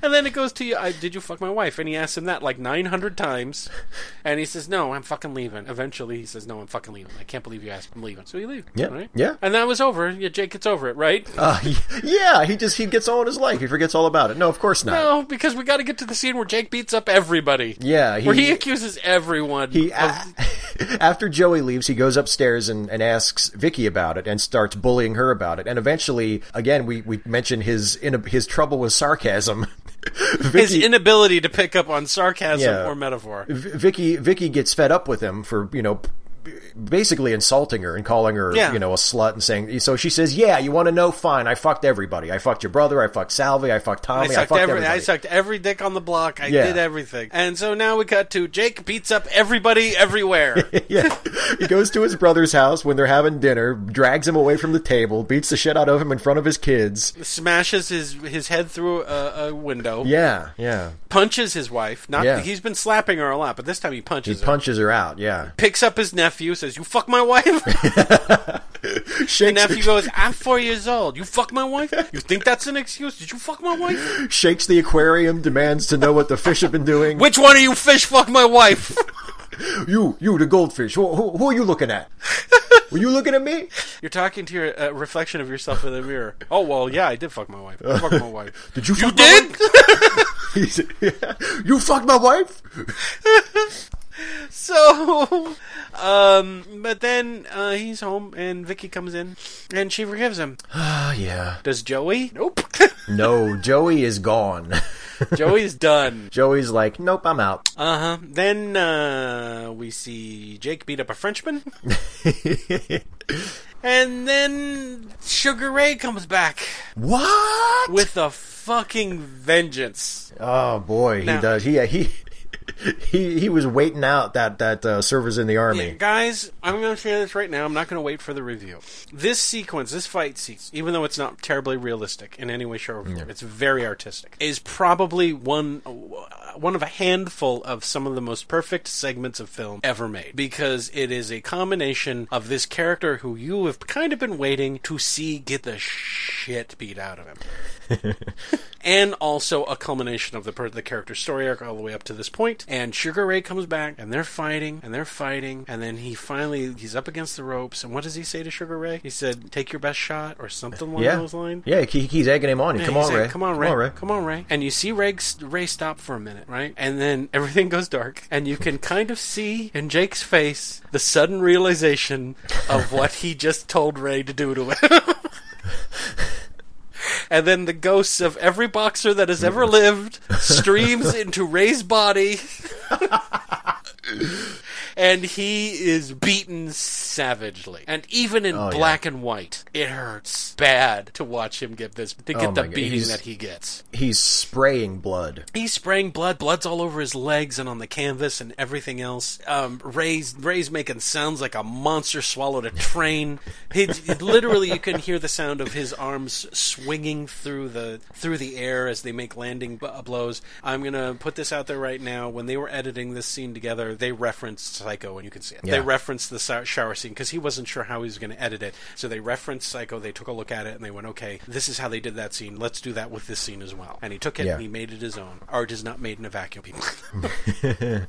And then it goes to, you, I, "Did you fuck my wife?" And he asks him that like nine hundred times, and he says, "No, I'm fucking leaving." Eventually, he says, "No, I'm fucking leaving. I can't believe you asked. I'm leaving." So he leaves. Yeah, right? yeah. And that was over. Yeah, Jake gets over it, right? Uh, yeah, he just he gets on his life. He forgets all about it. No, of course not. no, because we got to get to the scene where Jake beats up everybody. Yeah, he, where he accuses everyone. he of- *laughs* after Joey leaves, he goes upstairs and, and asks Vicky about it and starts bullying her about it. And eventually, again, we we mentioned his in his trouble with sarcasm. *laughs* *laughs* his inability to pick up on sarcasm Yeah. or metaphor. V- Vicky Vicky gets fed up with him for you know basically insulting her and calling her Yeah. you know a slut and saying so she says yeah you want to know fine I fucked everybody I fucked your brother I fucked Salvi I fucked Tommy I, sucked fucked every, everybody I sucked every dick on the block. I Yeah. did everything. And so now we cut to Jake beats up everybody everywhere. *laughs* yeah he goes to his brother's house when they're having dinner drags him away from the table beats the shit out of him in front of his kids smashes his his head through a, a window. yeah yeah Punches his wife. Not Yeah. he's been slapping her a lot, but this time he he punches her. punches her out yeah Picks up his nephew, says, "You fuck my wife." *laughs* the nephew goes, "I'm four years old. You fuck my wife? You think that's an excuse? Did you fuck my wife? shakes the aquarium demands to know what the fish have been doing Which one of you fish fuck my wife?" *laughs* you, you, the goldfish. Who, who, who are you looking at? Were you looking at me? You're talking to your uh, reflection of yourself in the mirror. Oh well, yeah, I did fuck my wife. I fucked my *laughs* wife. Did you? You did? wife? You fucked my wife? *laughs* So, um, but then uh, he's home and Vicky comes in and she forgives him. Ah, *sighs* yeah. Does Joey? Nope. *laughs* No, Joey is gone. *laughs* Joey's done. Joey's like, nope, I'm out. Uh huh. Then uh, we see Jake beat up a Frenchman, and then Sugar Ray comes back what? with a fucking vengeance. oh boy, Now- he does. He he he he was waiting out that that uh, service in the army. Yeah, guys, I'm going to say this right now. I'm not going to wait for the review. This sequence, this fight sequence, even though it's not terribly realistic in any way, shape, form, it's very artistic. Is probably one one of a handful of some of the most perfect segments of film ever made because it is a combination of this character who you have kind of been waiting to see get the shit beat out of him. *laughs* and also a culmination of the per- the character's story arc all the way up to this point. And Sugar Ray comes back, and they're fighting, and they're fighting, and then he finally he's up against the ropes. And what does he say to Sugar Ray? He said, "Take your best shot," or something along Yeah, those lines. yeah. He, he's egging him on. Yeah, come he's on, Ray. Come on, Ray. Come on, Ray. And you see Ray, Ray stop for a minute, right? And then *laughs* everything goes dark, and you can kind of see in Jake's face the sudden realization of what he just told Ray to do to him. *laughs* And then the ghosts of every boxer that has ever lived streams into Ray's body. *laughs* and he is beaten savagely. And even in Oh, yeah. black and white, it hurts bad to watch him get this to get Oh, the beating He's- that he gets. He's spraying blood. He's spraying blood. Blood's all over his legs and on the canvas and everything else. Um, Ray's Ray's making sounds like a monster swallowed a train. He, literally, you can hear the sound of his arms swinging through the through the air as they make landing b- blows. I'm gonna put this out there right now. When they were editing this scene together, they referenced Psycho, and you can see it. Yeah. They referenced the shower scene because he wasn't sure how he was going to edit it. So they referenced Psycho. They took a look at it and they went, "Okay, this is how they did that scene. Let's do that with this scene as well." And he took it Yeah. and he made it his own. Art is not made in a vacuum, people. *laughs* *laughs*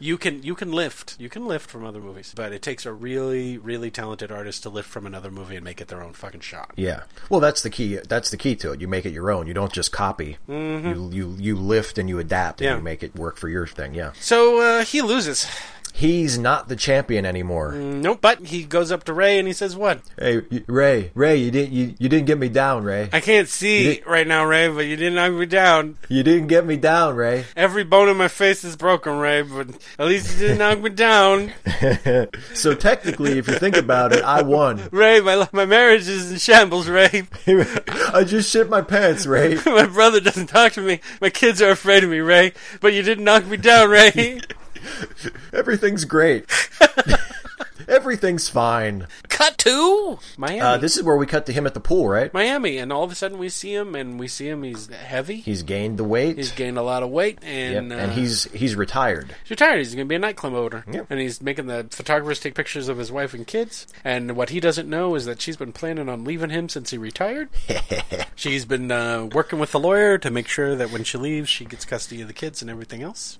you can you can lift you can lift from other movies, but it takes a really really talented artist to lift from another movie and make it their own fucking shot. Yeah. Well, that's the key. That's the key to it. You make it your own. You don't just copy. You you you lift and you adapt and Mm-hmm. Yeah. you make it work for your thing. Yeah. So uh, he loses. He's not the champion anymore. Mm, nope. But he goes up to Ray and he says, "What? Hey, y- Ray, Ray, you didn't you, you didn't get me down, Ray. I can't see did- right now, Ray, but you didn't knock me down. You didn't get me down, Ray. Every bone in my face is broken, Ray, but at least you didn't knock me down. *laughs* So technically, if you think about it, I won. *laughs* Ray, my my marriage is in shambles, Ray. *laughs* I just shit my pants, Ray. my brother doesn't talk to me. My kids are afraid of me, Ray. But you didn't knock me down, Ray. Everything's great. *laughs* Everything's fine. Cut to Miami. Uh, this is where we cut to him at the pool, right? Miami, and all of a sudden we see him, and we see him. He's heavy. He's gained the weight. He's gained a lot of weight, Yep, and and uh, he's he's retired. He's retired. He's going to be a nightclub owner. Yep. And he's making the photographers take pictures of his wife and kids. And what he doesn't know is that she's been planning on leaving him since he retired. *laughs* she's been uh, working with the lawyer to make sure that when she leaves, she gets custody of the kids and everything else.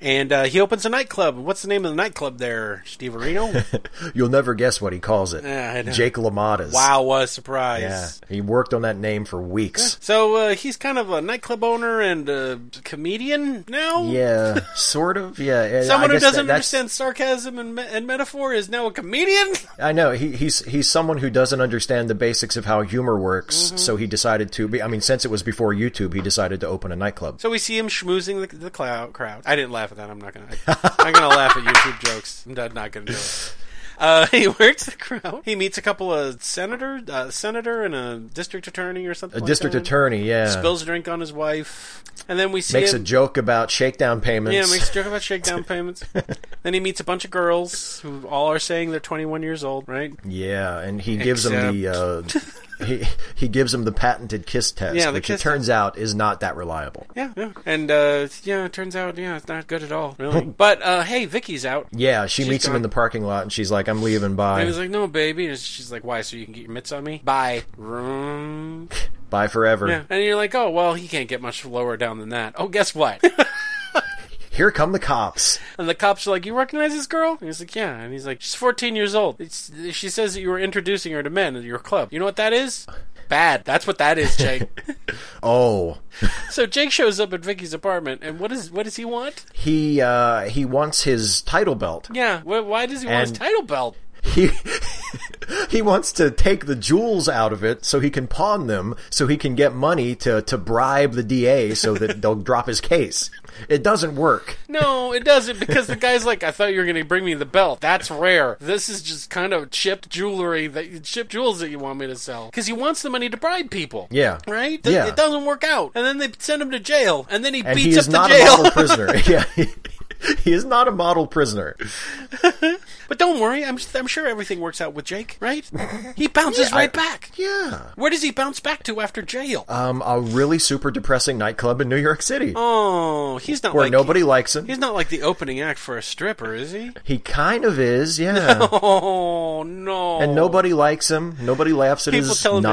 And uh, he opens a nightclub. What's the name of the nightclub there, Steve Areno? *laughs* You'll never guess what he calls it. Yeah. Jake LaMotta's. wow, what a surprise. Yeah, he worked on that name for weeks. So uh, he's kind of a nightclub owner and a comedian now? Yeah, *laughs* sort of. Yeah, Someone who doesn't that- understand sarcasm and, me- and metaphor is now a comedian? *laughs* I know he, he's he's someone who doesn't understand the basics of how humor works. Mm-hmm. So he decided to. Be, I mean, since it was before YouTube, he decided to open a nightclub. So we see him schmoozing the, the cloud, crowd. I didn't laugh at that. I'm not gonna. I, I'm gonna laugh at YouTube jokes. I'm not not gonna do it. *laughs* Uh, *laughs* he works the crowd. He meets a couple of senator, uh, senator, and a district attorney or something. A like district that. attorney, yeah, spills a drink on his wife, and then we see makes a joke about shakedown payments. yeah, makes a joke about shakedown *laughs* payments. then he meets a bunch of girls who all are saying they're 21 years old, right? Yeah, and he gives them the uh, *laughs* he he gives him the patented kiss test, Yeah, which kiss it turns out is not that reliable. Yeah, yeah. And uh, yeah, it turns out, yeah, it's not good at all, really. *laughs* but uh, hey, Vicky's out. Yeah, she She's meets him in the parking lot, and she's like, "I'm leaving. Bye, And he was like, "No, baby." And she's like, "Why? So you can get your mitts on me?" Bye. *laughs* Bye forever." Yeah. And you're like, "Oh, well, he can't get much lower down than that." Oh, guess what? *laughs* here come the cops. And the cops are like, "You recognize this girl?" And he's like, "Yeah." And he's like, "She's 14 years old. It's, she says that you were introducing her to men at your club. You know what that is? Bad. That's what that is, Jake." *laughs* *laughs* Oh, so Jake shows up at Vicky's apartment, and what is what does he want? he uh, he wants his title belt. Yeah. Wh- why does he want his title belt? He *laughs* he wants to take the jewels out of it so he can pawn them so he can get money to to bribe the DA so that they'll drop his case. It doesn't work. No, it doesn't because the guy's like, I thought you were going to bring me the belt. That's rare. This is just kind of chipped jewelry that chipped jewels that you want me to sell because he wants the money to bribe people. Yeah. right. Th- Yeah. it doesn't work out, and then they send him to jail, and then he And beats he up the not jail. prisoner. *laughs* yeah. *laughs* He, is not a model prisoner. *laughs* but don't worry, I'm I'm sure everything works out with Jake. Right? He bounces *laughs* right back. Yeah. Where does he bounce back to after jail? Um, a really super depressing nightclub in New York City oh, he's not where like nobody likes him. He's not like the opening act for a stripper, is he? He kind of is, yeah. Oh no! And nobody likes him. Nobody laughs at People his tell him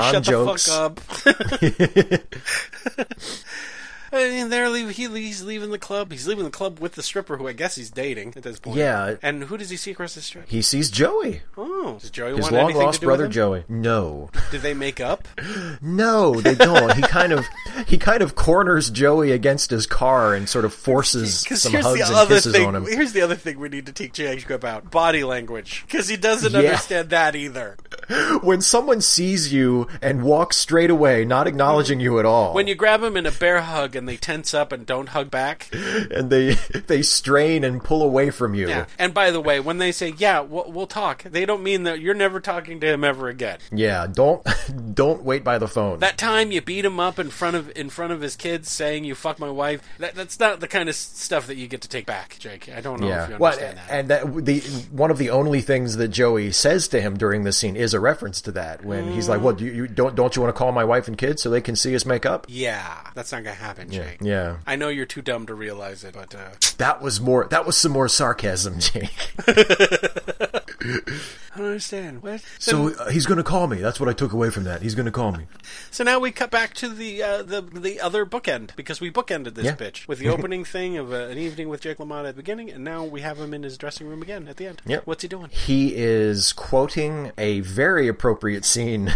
to shut the non-jokes. fuck up. and they're leave, he, he's leaving the club. He's leaving the club with the stripper, who I guess he's dating at this point. Yeah. And who does he see across the street? He sees Joey, Oh, does Joey his long lost brother? Joey. No, Did they make up? *gasps* no, they don't. he kind of he kind of corners Joey against his car and sort of forces *laughs* some hugs and kisses thing. on him. Here's the other thing we need to teach Jake about: body language. Because he doesn't Yeah. understand that either. *laughs* When someone sees you and walks straight away, not acknowledging you at all, When you grab him in a bear hug and they tense up and don't hug back. *laughs* and they *laughs* they strain and pull away from you. Yeah. And by the way, when they say "Yeah, we'll, we'll talk," they don't mean that you're never talking to him ever again. Yeah, don't *laughs* don't wait by the phone. That time you beat him up in front of in front of his kids, saying "you fuck my wife." That, that's not the kind of stuff that you get to take back, Jake. I don't know if yeah, you well, understand that. and that the one of the only things that Joey says to him during this scene is a reference to that when he's like, "What do you, you don't don't you want to call my wife and kids so they can see us make up?" yeah, that's not gonna happen, Jake. Yeah, I know you're too dumb to realize it, but uh, *laughs* that was more that was some more sarcasm, *laughs* Jake. I don't understand. What? so uh, he's going to call me. That's what I took away from that. He's going to call me. So now we cut back to the uh, the the other bookend because we bookended this Yeah. bitch with *laughs* the opening thing of uh, an evening with Jake LaMotta at the beginning, and now we have him in his dressing room again at the end. Yep. What's he doing? He is quoting a very appropriate scene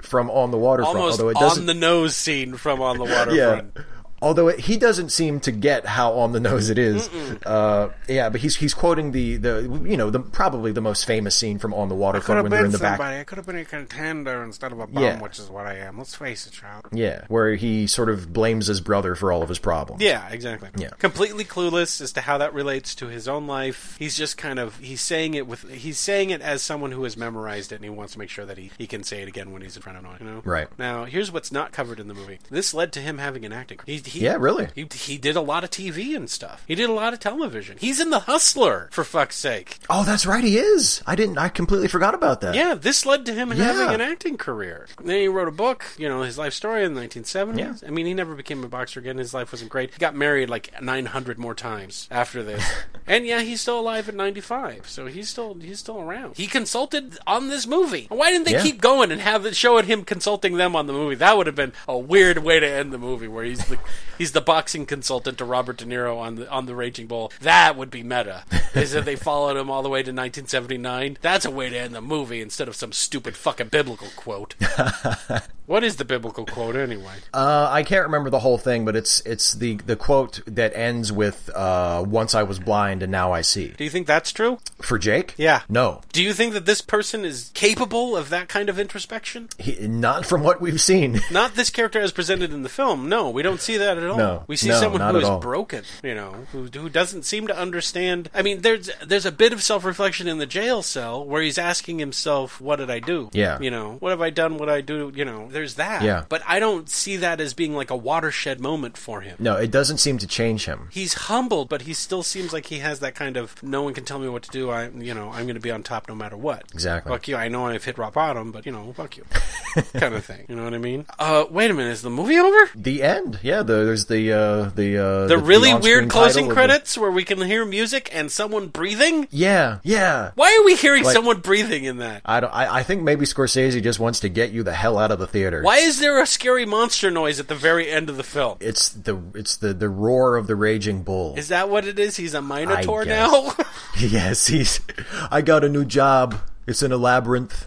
from On the Waterfront, Almost although it doesn't on the nose scene from On the Waterfront. yeah. Although it, he doesn't seem to get how on the *laughs* nose it is, uh, yeah. But he's he's quoting the, the you know the probably the most famous scene from On the Waterfront when they're in the back, Somebody, I could have been a contender instead of a bum, Yeah. which is what I am. Let's face it, child. yeah, where he sort of blames his brother for all of his problems. Yeah, exactly. Yeah. Completely clueless as to how that relates to his own life. He's just kind of he's saying it with he's saying it as someone who has memorized it and he wants to make sure that he, he can say it again when he's in front of no one, you know? Right. Now, here's what's not covered in the movie. This led to him having an acting. He, he, Yeah, really? He, he did a lot of TV and stuff. He did a lot of television. He's in The Hustler, for fuck's sake. Oh, that's right, he is. I didn't. I completely forgot about that. Yeah, this led to him Yeah. having an acting career. Then he wrote a book, you know, his life story in the 1970s. Yeah. I mean, he never became a boxer again. His life wasn't great. He got married like 900 more times after this. *laughs* and yeah, he's still alive at 95. So he's still he's still around. He consulted on this movie. Why didn't they Yeah. keep going and have it show it him consulting them on the movie? That would have been a weird way to end the movie where he's the he's the boxing consultant to Robert De Niro on the on the Raging Bull. That would be meta. Is that they followed him all the way to 1979? That's a way to end the movie instead of some stupid fucking biblical quote. *laughs* what is the biblical quote anyway? Uh, I can't remember the whole thing, but it's it's the the quote that ends with uh, "Once I was blind and now I see." Do you think that's true? For Jake? Yeah. No, Do you think that this person is capable of that kind of introspection? he, not from what we've seen. *laughs* Not this character as presented in the film. No, we don't see that at all. No. we see No, someone who is all. broken, you know, who who doesn't seem to understand. I mean, there's there's a bit of self reflection in the jail cell where he's asking himself, "What did I do? Yeah. you know, what have I done? What I do? You know, there's that. Yeah. but I don't see that as being like a watershed moment for him. No, it doesn't seem to change him. He's humbled, but he still seems like he has that kind of no one can tell me what to do. I, you know, I'm going to be on top no matter what. Exactly. Fuck you. I know I've hit rock bottom, but you know, fuck you, *laughs* kind of thing. You know what I mean? Uh, wait a minute. Is the movie over? The end. Yeah. The, there's the uh, the uh, The really on-screen weird closing of the- credits where we can hear music and someone breathing. Yeah. Yeah. Why are we hearing Like- someone breathing in that? I don't. I, I think maybe Scorsese just wants to get you the hell out of the theater. Why is there a scary monster noise at the very end of the film? It's the it's the the roar of the raging bull. Is that what it is? He's a minotaur now. *laughs* yes, he's. I got a new job. It's in a labyrinth.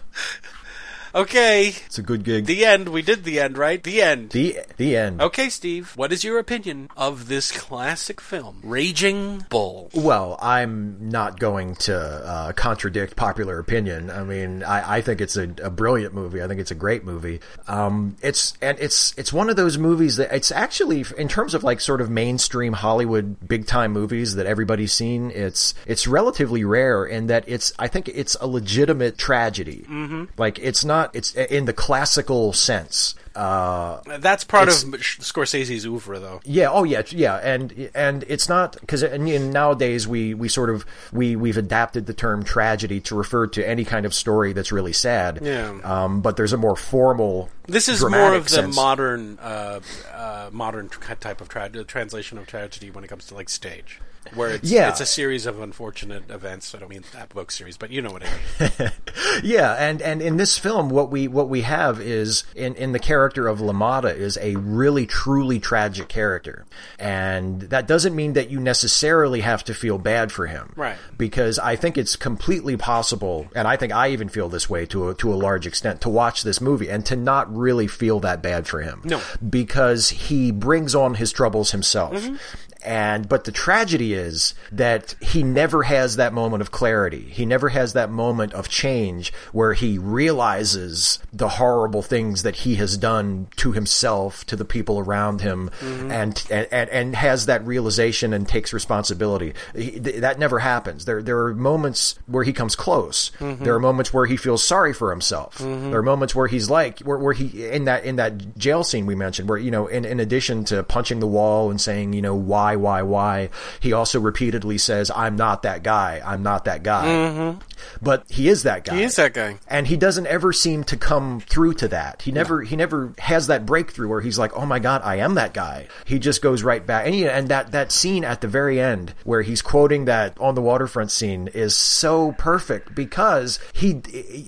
Okay, It's a good gig. the end. We did the end, right? The end. the the end. Okay, Steve, what is your opinion of this classic film, Raging Bull? Well, I'm not going to uh, contradict popular opinion. I mean, I, I think it's a, a brilliant movie. I think it's a great movie. Um, it's and it's it's one of those movies that it's actually in terms of like sort of mainstream Hollywood big time movies that everybody's seen. It's it's relatively rare in that it's I think it's a legitimate tragedy. Mm-hmm. Like it's not it's in the classical sense. Uh, That's part of Scorsese's oeuvre, though. yeah. Oh, yeah. Yeah. And and it's not because and, nowadays we we sort of we we've adapted the term tragedy to refer to any kind of story that's really sad. Yeah. Um, but there's a more formal. This is more of the sense. modern, uh, uh, modern type of tra- translation of tragedy when it comes to like stage, where it's Yeah. it's a series of unfortunate events. I don't mean that book series, but you know what I mean. *laughs* Yeah, and and in this film, what we what we have is in in the character of LaMotta is a really truly tragic character, and that doesn't mean that you necessarily have to feel bad for him, Right. Because I think it's completely possible, and I think I even feel this way to a, to a large extent, to watch this movie and to not really feel that bad for him, No. because he brings on his troubles himself. Mm-hmm. And but the tragedy is that he never has that moment of clarity. He never has that moment of change where he realizes the horrible things that he has done to himself, to the people around him, mm-hmm. and, and and and has that realization and takes responsibility. He, th- that never happens. There there are moments where he comes close. Mm-hmm. There are moments where he feels sorry for himself. Mm-hmm. There are moments where he's like where, where he in that in that jail scene we mentioned where you know in in addition to punching the wall and saying you know why why why he also repeatedly says I'm not that guy I'm not that guy mm-hmm. but he is that guy He is that guy. and he doesn't ever seem to come through to that. He never he never has that breakthrough where he's like, "Oh my god, I am that guy." He just goes right back. And he, and that that scene at the very end where he's quoting that on the waterfront scene is so perfect because he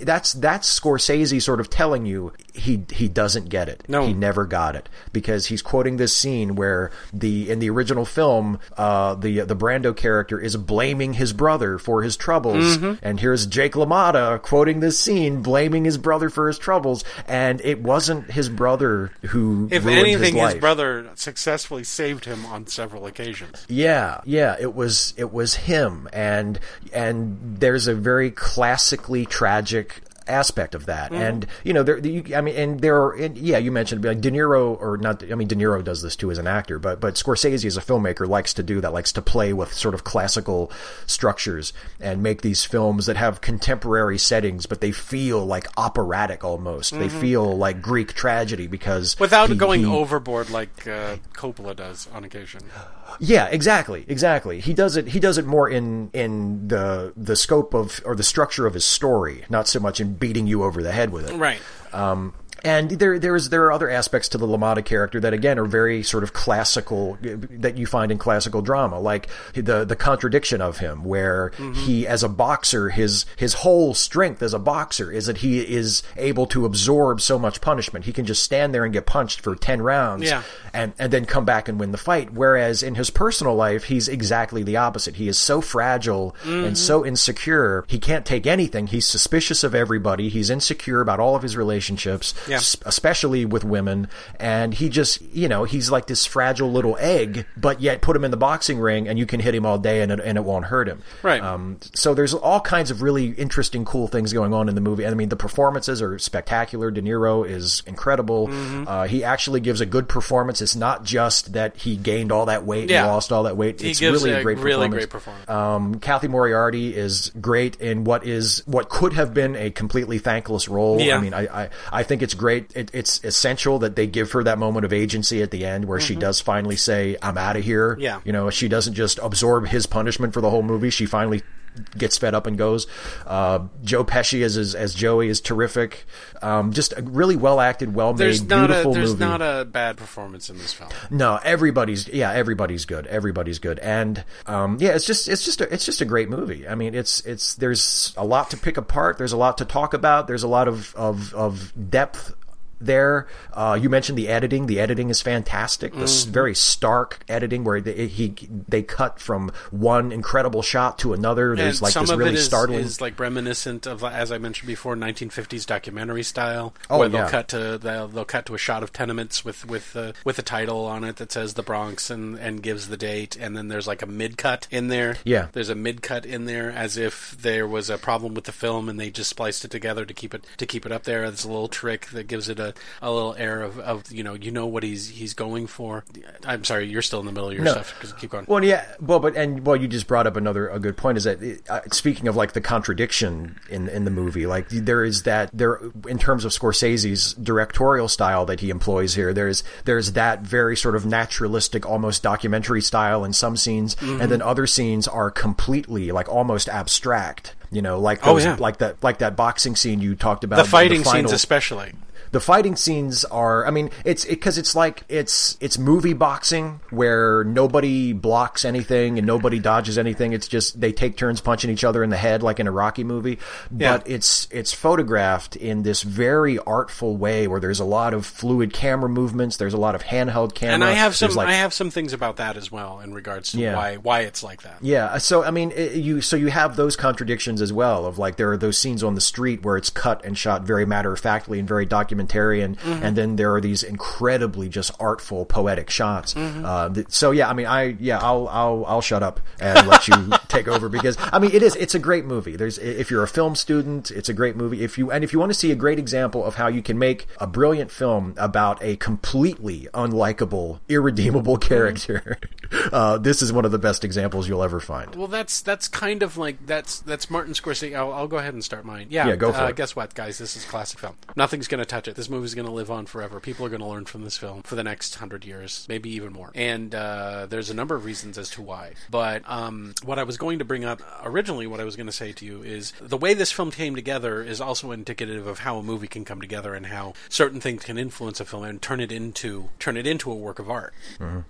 that's that's Scorsese sort of telling you he he doesn't get it. No. He never got it because he's quoting this scene where the in the original film uh, the the Brando character is blaming his brother for his troubles Mm-hmm. and here's Jake LaMotta quoting this scene blaming his brother for his troubles and it wasn't his brother who If ruined anything, his, his, brother successfully saved him on several occasions. Yeah, yeah, it was it was him, and and there's a very classically tragic aspect of that, and you know, there, you, I mean, and there are, and yeah, you mentioned like De Niro or not, I mean, De Niro does this too as an actor, but but Scorsese as a filmmaker likes to do that, likes to play with sort of classical structures and make these films that have contemporary settings, but they feel like operatic almost. They feel like Greek tragedy because Without he- going he- overboard like uh, Coppola does on occasion. Yeah, exactly, exactly. He does it. He does it more in in the the scope of or the structure of his story, not so much in beating you over the head with it. Right. Um, and there, there's there are other aspects to the LaMotta character that again are very sort of classical that you find in classical drama, like the the contradiction of him, where mm-hmm. he as a boxer, his his whole strength as a boxer is that he is able to absorb so much punishment. He can just stand there and get punched for ten rounds, Yeah. and and then come back and win the fight. Whereas in his personal life, he's exactly the opposite. He is so fragile and mm-hmm. so insecure. He can't take anything. He's suspicious of everybody. He's insecure about all of his relationships, Yeah. S- especially with women. And he just, you know, he's like this fragile little egg. But yet, put him in the boxing ring, and you can hit him all day, and it, and it won't hurt him. Right. Um, so there's all kinds of really interesting, cool things going on in the movie. And I mean, the performances are spectacular. De Niro is incredible. Mm-hmm. Uh, he actually gives a good performance. It's not just that he gained all that weight Yeah. and lost all that weight. He it's gives really a a great really performance. great performance. Um, Cathy Moriarty is great in what is what could have been a completely thankless role. Yeah. I mean, I, I, I think it's great. It, it's essential that they give her that moment of agency at the end where she does finally say, "I'm out of here." Mm-hmm. Yeah. you know, she doesn't just absorb his punishment for the whole movie. She finally gets fed up and goes. Uh, Joe Pesci as, as as Joey is terrific. Um, just a really well acted, well There's made, not a there's movie. not a bad performance in this film. No, everybody's yeah, everybody's good. Everybody's good, and um, yeah, it's just it's just a, it's just a great movie. I mean, it's it's there's a lot to pick apart. There's a lot to talk about. There's a lot of of, of depth there. Uh, you mentioned the editing. The editing is fantastic. The Mm-hmm. very stark editing where they, he they cut from one incredible shot to another. There's and like this really is, startling. is like reminiscent of, as I mentioned before, 1950s documentary style, Oh, where they'll yeah. cut to they'll, they'll cut to a shot of tenements with with uh, with a title on it that says the Bronx and and gives the date, and then there's like a mid cut in there. Yeah. there's a mid cut in there as if there was a problem with the film and they just spliced it together to keep it to keep it up there. It's a little trick that gives it a, a little air of, of you know you know what he's he's going for. I'm sorry, you're still in the middle of your No. stuff. Keep going. Well, yeah, well, but and well, you just brought up another a good point. Is that uh, speaking of like the contradiction in in the movie, like there is that there in terms of Scorsese's directorial style that he employs here. There's there's that very sort of naturalistic, almost documentary style in some scenes, Mm-hmm. and then other scenes are completely like almost abstract. You know, like Oh, those, yeah. like that like that boxing scene you talked about. the fighting final- scenes, especially. The fighting scenes are i mean it's because it's like it's it's movie boxing where nobody blocks anything and nobody dodges anything it's just they take turns punching each other in the head like in a rocky movie Yeah. but it's it's photographed in this very artful way where there's a lot of fluid camera movements there's a lot of handheld camera and I have some like, I have some things about that as well in regards to Yeah. why why it's like that. Yeah, so I mean, it, you so you have those contradictions as well of like there are those scenes on the street where it's cut and shot very matter of factly and very documentarian, Mm-hmm. and then there are these incredibly just artful poetic shots. Mm-hmm. Uh, th- so yeah, I mean, I yeah, I'll I'll I'll shut up and let you *laughs* take over because I mean, it is it's a great movie. There's if you're a film student, it's a great movie. If you and if you want to see a great example of how you can make a brilliant film about a completely unlikable, irredeemable Mm-hmm. character, *laughs* uh, this is one of the best examples you'll ever find. Well, that's that's kind of like that's that's Martin Scorsese. I'll, I'll go ahead and start mine. Yeah, Yeah, go for uh, it. Guess what, guys? This is classic film. Nothing's going to touch it. This movie's going to live on forever. People are going to learn from this film for the next hundred years, maybe even more. And uh, there's a number of reasons as to why. But um, what I was going to bring up originally, what I was going to say to you is the way this film came together is also indicative of how a movie can come together and how certain things can influence a film and turn it into turn it into a work of art.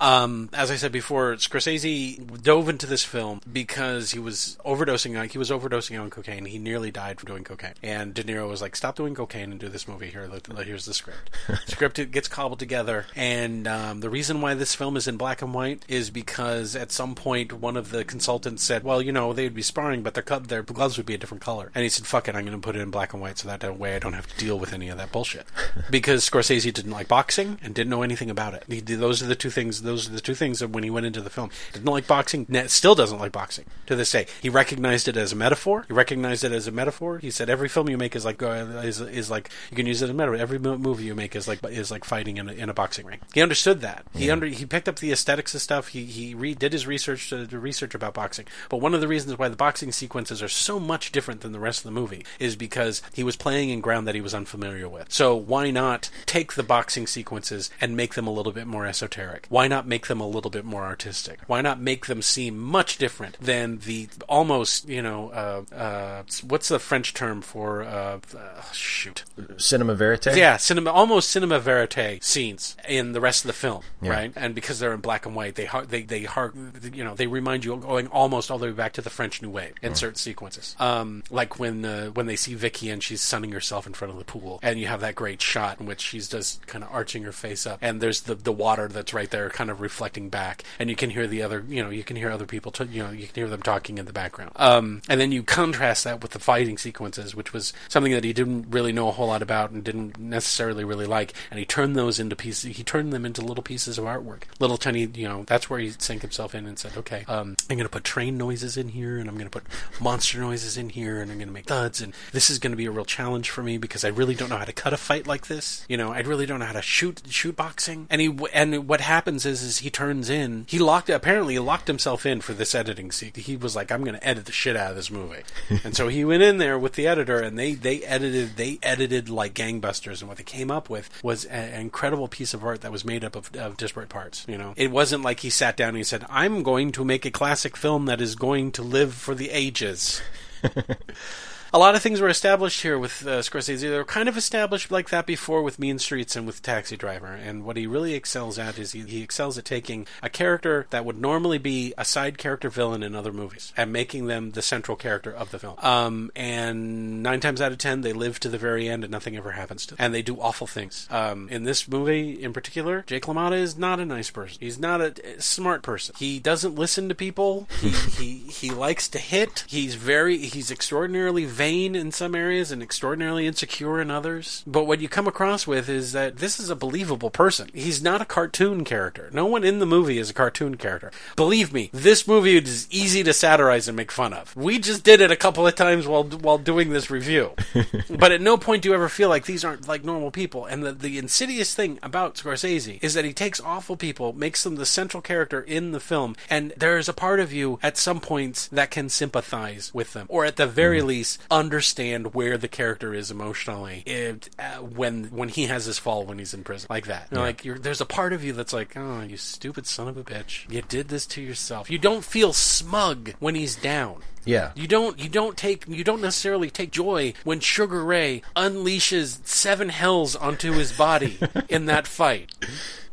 Um, as I said before, Scorsese dove into this film because he was overdosing on he was overdosing on cocaine. He nearly died from doing cocaine, and De Niro was like, "Stop doing cocaine and do this movie. Here, here's the script." *laughs* script it gets cobbled together, and um, the reason why this film is in black and white is because at some point one of the consultants said, "Well, you know, they would be sparring, but their co- their gloves would be a different color," and he said, "Fuck it, I'm going to put it in black and white so that, way I don't have to deal with any of that bullshit." *laughs* because Scorsese didn't like boxing and didn't know anything about it. He, those are the two things. Those are the two things that when he went into the film, didn't like boxing. Still doesn't like boxing to this day. He recognized it as a metaphor. He recognized it as a metaphor. He said every film you make is like uh, is, is like you can use it as a metaphor. Every movie you make is like is like fighting in a, in a boxing ring. He understood that. He under he picked up the aesthetics of stuff. He he re- did his research to, to research about boxing. But one of the reasons why the boxing sequences are so much different than the rest of the movie is because he was playing in ground that he was unfamiliar with. So why not take the boxing sequences and make them a little bit more esoteric? Why not make them a little bit more artistic? Why not make them seem much different than the almost you know uh, uh, what's the French term for uh, uh, shoot Cinema verite. Yeah, cinema, almost cinema verite scenes in the rest of the film, right? And because they're in black and white, they har- they they har- you know they remind you of going almost all the way back to the French New Wave in certain sequences, um, like when uh, when they see Vicky and she's sunning herself in front of the pool, and you have that great shot in which she's just kind of arching her face up, and there's the the water that's right there, kind of reflecting back, and you can hear the other, you know, you can hear other people, t- you know, you can hear them talking in the background, um, and then you contrast that with the fighting sequences, which was something that he didn't really know a whole lot about and didn't necessarily really like, and he turned those into pieces. He turned them into little pieces of artwork, little tiny. You know, that's where he sank himself in and said, "Okay, um, I'm going to put train noises in here, and I'm going to put monster noises in here, and I'm going to make thuds, and this is going to be a real challenge for me because I really don't know how to cut a fight like this. You know, I really don't know how to shoot shoot boxing. And he and what happens is, is he turns in. He locked apparently he locked himself in for this editing seat. He was like, I'm going to edit the shit out of this movie, *laughs* and so he went in there with the editor, and they they edited they edited like gangbusters gangbusters, and what they came up with was an incredible piece of art that was made up of, of disparate parts. You know, it wasn't like he sat down and he said, "I'm going to make a classic film that is going to live for the ages." *laughs* a lot of things were established here with uh, Scorsese. They were kind of established like that before with Mean Streets and with Taxi Driver. And what he really excels at is he, he excels at taking a character that would normally be a side character villain in other movies and making them the central character of the film. Um, and nine times out of ten, they live to the very end and nothing ever happens to them. And they do awful things. Um, in this movie in particular, Jake LaMotta is not a nice person. He's not a, a smart person. He doesn't listen to people. He, *laughs* he, he likes to hit. He's very, he's extraordinarily vain in some areas and extraordinarily insecure in others. But what you come across with is that this is a believable person. He's not a cartoon character. No one in the movie is a cartoon character. Believe me, this movie is easy to satirize and make fun of. We just did it a couple of times while while doing this review. *laughs* but at no point do you ever feel like these aren't like normal people. And the, the insidious thing about Scorsese is that he takes awful people, makes them the central character in the film, and there is a part of you at some points that can sympathize with them, or at the very mm. least understand where the character is emotionally it, uh, when when he has his fall when he's in prison, like that. Know, Like you're, there's a part of you that's like, oh, you stupid son of a bitch, you did this to yourself. You don't feel smug when he's down. Yeah. You don't you don't take you don't necessarily take joy when Sugar Ray unleashes seven hells onto his body *laughs* in that fight.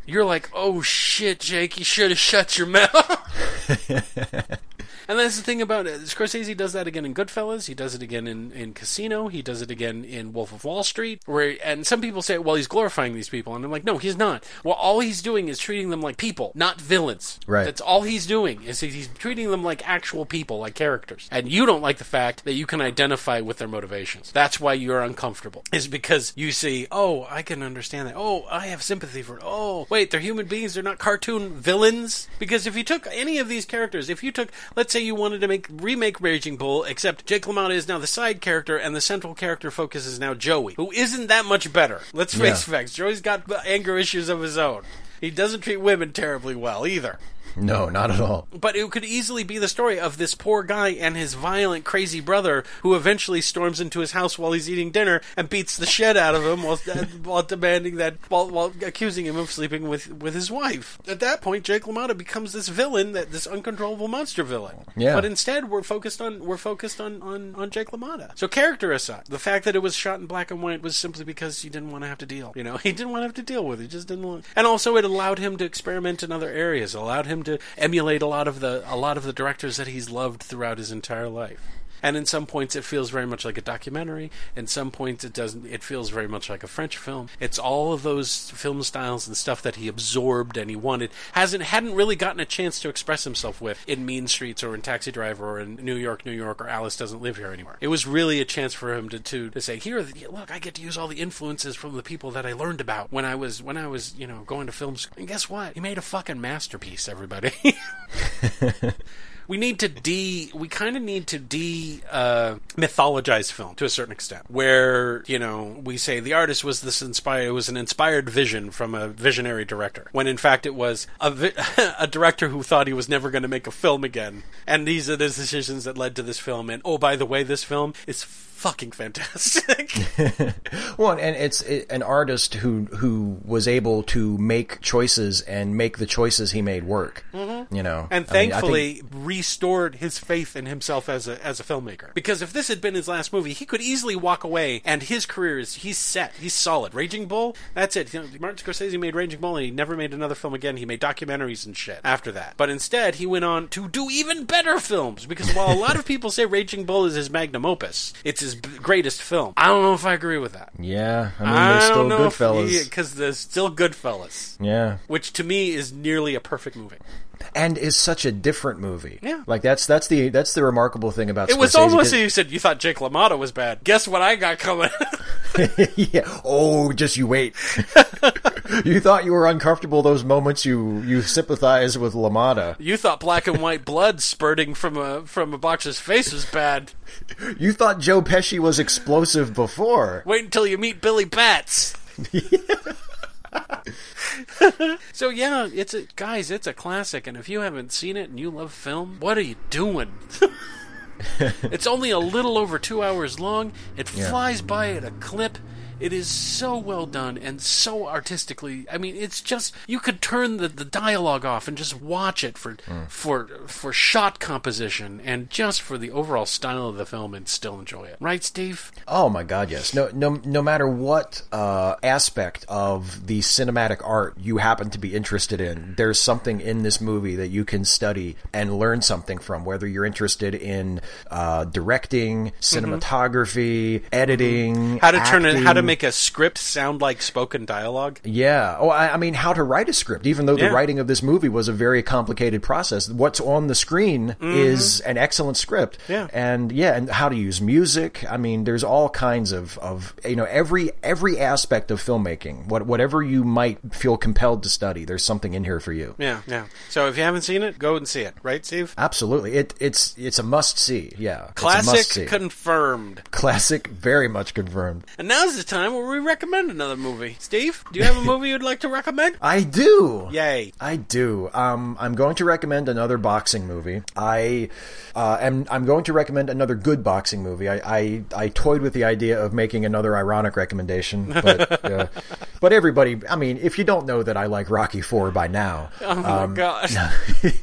You're like, oh shit, Jake, you should have shut your mouth. *laughs* And that's the thing about it. Scorsese does that again in Goodfellas. He does it again in, in Casino. He does it again in Wolf of Wall Street. Where and some people say, well, he's glorifying these people, and I'm like, no, he's not. Well, all he's doing is treating them like people, not villains. Right. That's all he's doing is he's treating them like actual people, like characters. And you don't like the fact that you can identify with their motivations. That's why you're uncomfortable. Is because you see, oh, I can understand that. Oh, I have sympathy for it. Oh, wait, they're human beings. They're not cartoon villains. Because if you took any of these characters, if you took, let's say you wanted to make remake Raging Bull, except Jake LaMotta is now the side character and the central character focus is now Joey, who isn't that much better. Let's face Yeah. facts. Joey's got anger issues of his own. He doesn't treat women terribly well either. No, not at all. But it could easily be the story of this poor guy and his violent, crazy brother who eventually storms into his house while he's eating dinner and beats the shit out of him while, *laughs* while demanding that, while, while accusing him of sleeping with, with his wife. At that point, Jake LaMotta becomes this villain, that this uncontrollable monster villain. Yeah. But instead, we're focused on we're focused on, on, on Jake LaMotta. So character aside, the fact that it was shot in black and white was simply because he didn't want to have to deal. You know, *laughs* he didn't want to have to deal with it. He just didn't want. And also, it allowed him to experiment in other areas. It allowed him to emulate a lot of the a lot of the directors that he's loved throughout his entire life. And in some points, it feels very much like a documentary. In some points, it doesn't. It feels very much like a French film. It's all of those film styles and stuff that he absorbed and he wanted. hasn't hadn't really gotten a chance to express himself with in Mean Streets or in Taxi Driver or in New York, New York or Alice Doesn't Live Here Anymore. It was really a chance for him to to, to say, here, look, I get to use all the influences from the people that I learned about when I was when I was you know going to film school. And guess what? He made a fucking masterpiece. Everybody. *laughs* *laughs* we need to de we kind of need to de uh, mythologize film to a certain extent where you know we say the artist was this inspired it was an inspired vision from a visionary director when in fact it was a, vi- *laughs* a director who thought he was never going to make a film again. And these are the decisions that led to this film and oh by the way this film is fucking fantastic *laughs* Well, and it's it, an artist who who was able to make choices and make the choices he made work. Mm-hmm. You know, and I mean, I thankfully think- restored his faith in himself as a as a filmmaker. Because if this had been his last movie, he could easily walk away, and his career is he's set, he's solid. Raging Bull, that's it. You know, Martin Scorsese made Raging Bull, and he never made another film again. He made documentaries and shit after that. But instead, he went on to do even better films. Because while a lot of people say Raging Bull is his magnum opus, it's his b- greatest film. I don't know if I agree with that. yeah, I mean, I there's don't still know Goodfellas. because there's still Goodfellas, yeah, which to me is nearly a perfect movie. And is such a different movie. Yeah. like that's that's the that's the remarkable thing about It was Scorsese, almost 'cause- as you said you thought Jake LaMotta was bad. Guess what I got coming? *laughs* *laughs* yeah. Oh, just you wait. *laughs* you thought you were uncomfortable those moments you you sympathize with LaMotta. you thought black and white blood spurting from a from a boxer's face was bad. You thought Joe Pesci was explosive before. Wait until you meet Billy Batts. *laughs* so yeah, it's a guys, it's a classic, and if you haven't seen it and you love film, what are you doing? *laughs* it's only a little over two hours long. It Yeah. flies by at a clip. It is so well done and so artistically. I mean, it's just you could turn the, the dialogue off and just watch it for for for shot composition and just for the overall style of the film and still enjoy it. Right, Steve? Oh my God, yes. No, no, no matter what uh, aspect of the cinematic art you happen to be interested in, there's something in this movie that you can study and learn something from. Whether you're interested in uh, directing, cinematography, editing, Mm-hmm. How to turn it, how to acting. Make a script sound like spoken dialogue. Yeah. Oh, I, I mean, how to write a script. Even though the writing of this movie was a very complicated process, what's on the screen is an excellent script. Mm-hmm. Yeah. And yeah, and how to use music. I mean, there's all kinds of, of you know every every aspect of filmmaking. What whatever you might feel compelled to study, there's something in here for you. Yeah, yeah. So if you haven't seen it, go and see it. Right, Steve? Absolutely. It it's it's a must see. Yeah. Classic must-see. confirmed. Classic, very much confirmed. And now's the time where we recommend another movie. Steve, do you have a *laughs* movie you'd like to recommend? I do. Yay. I do. Um, I'm going to recommend another boxing movie. I uh, am. I'm going to recommend another good boxing movie. I, I, I toyed with the idea of making another ironic recommendation, but *laughs* uh, but everybody. I mean, if you don't know that I like Rocky Four by now, Oh my god.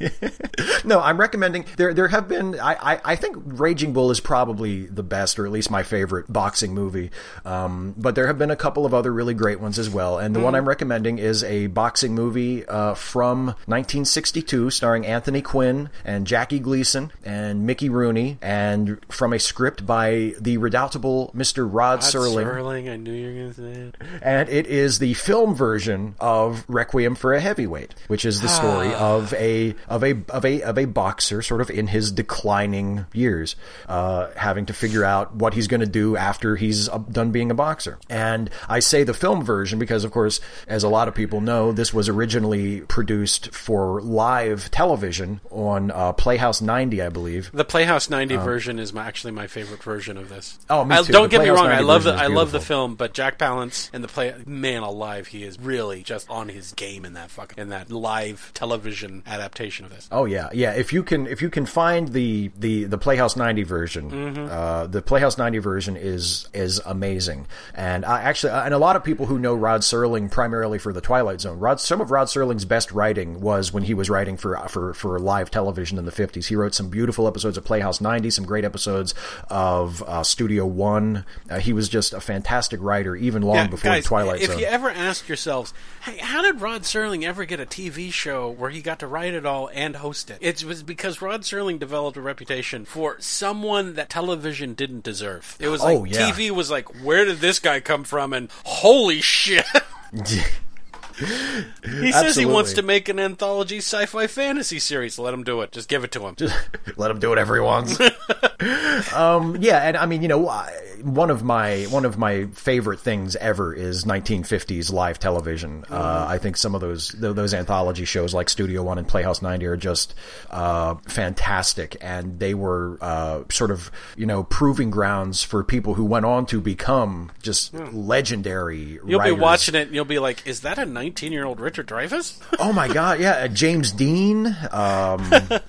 *laughs* no, I'm recommending. There, there have been. I, I, I think Raging Bull is probably the best, or at least my favorite boxing movie. Um, but there have been a couple of other really great ones as well. And the one I'm recommending is a boxing movie uh, from 1962, starring Anthony Quinn and Jackie Gleason and Mickey Rooney, and from a script by the redoubtable Mr. Rod, Serling Rod Serling, I knew you were going to say it. and it is the film version of Requiem for a Heavyweight, which is the story of a of a of a of a boxer, sort of in his declining years, uh, having to figure out what he's going to do after he's uh, done being a boxer. And I say the film version because, of course, as a lot of people know, this was originally produced for live television on uh, Playhouse 90, I believe. The Playhouse 90 version is my, actually my favorite version of this. Oh, me I- too. Don't The get me wrong, I love the I love the film, but Jack Palance and the play man alive, he is really just on his game in that fucking in that live television adaptation of this. Oh yeah, yeah. If you can, if you can find the the the Playhouse ninety version, Mm-hmm. uh, the Playhouse ninety version is is amazing. And I actually, and a lot of people who know Rod Serling primarily for the Twilight Zone. Rod, some of Rod Serling's best writing was when he was writing for for for live television in the fifties. He wrote some beautiful episodes of Playhouse ninety, some great episodes of uh, Studio One. Uh, he was just a fantastic writer, even long Yeah, before guys, Twilight if Zone. you ever ask yourselves, hey, how did Rod Serling ever get a TV show where he got to write it all and host it? It was because Rod Serling developed a reputation for someone that television didn't deserve. It was like Oh, yeah. TV was like, where did this guy come from? And holy shit. *laughs* He says he wants to make an anthology sci-fi fantasy series. Let him do it. Just give it to him. Just *laughs* let him do whatever he wants. *laughs* um, yeah, and I mean, you know, I- one of my one of my favorite things ever is 1950s live television. Uh, I think some of those th- those anthology shows like Studio One and Playhouse 90 are just uh, fantastic, and they were uh, sort of you know proving grounds for people who went on to become just legendary. You'll writers. be watching it and you'll be like, "Is that a 19-year-old Richard Dreyfuss?" *laughs* Oh my god, yeah, uh, James Dean. Um, *laughs*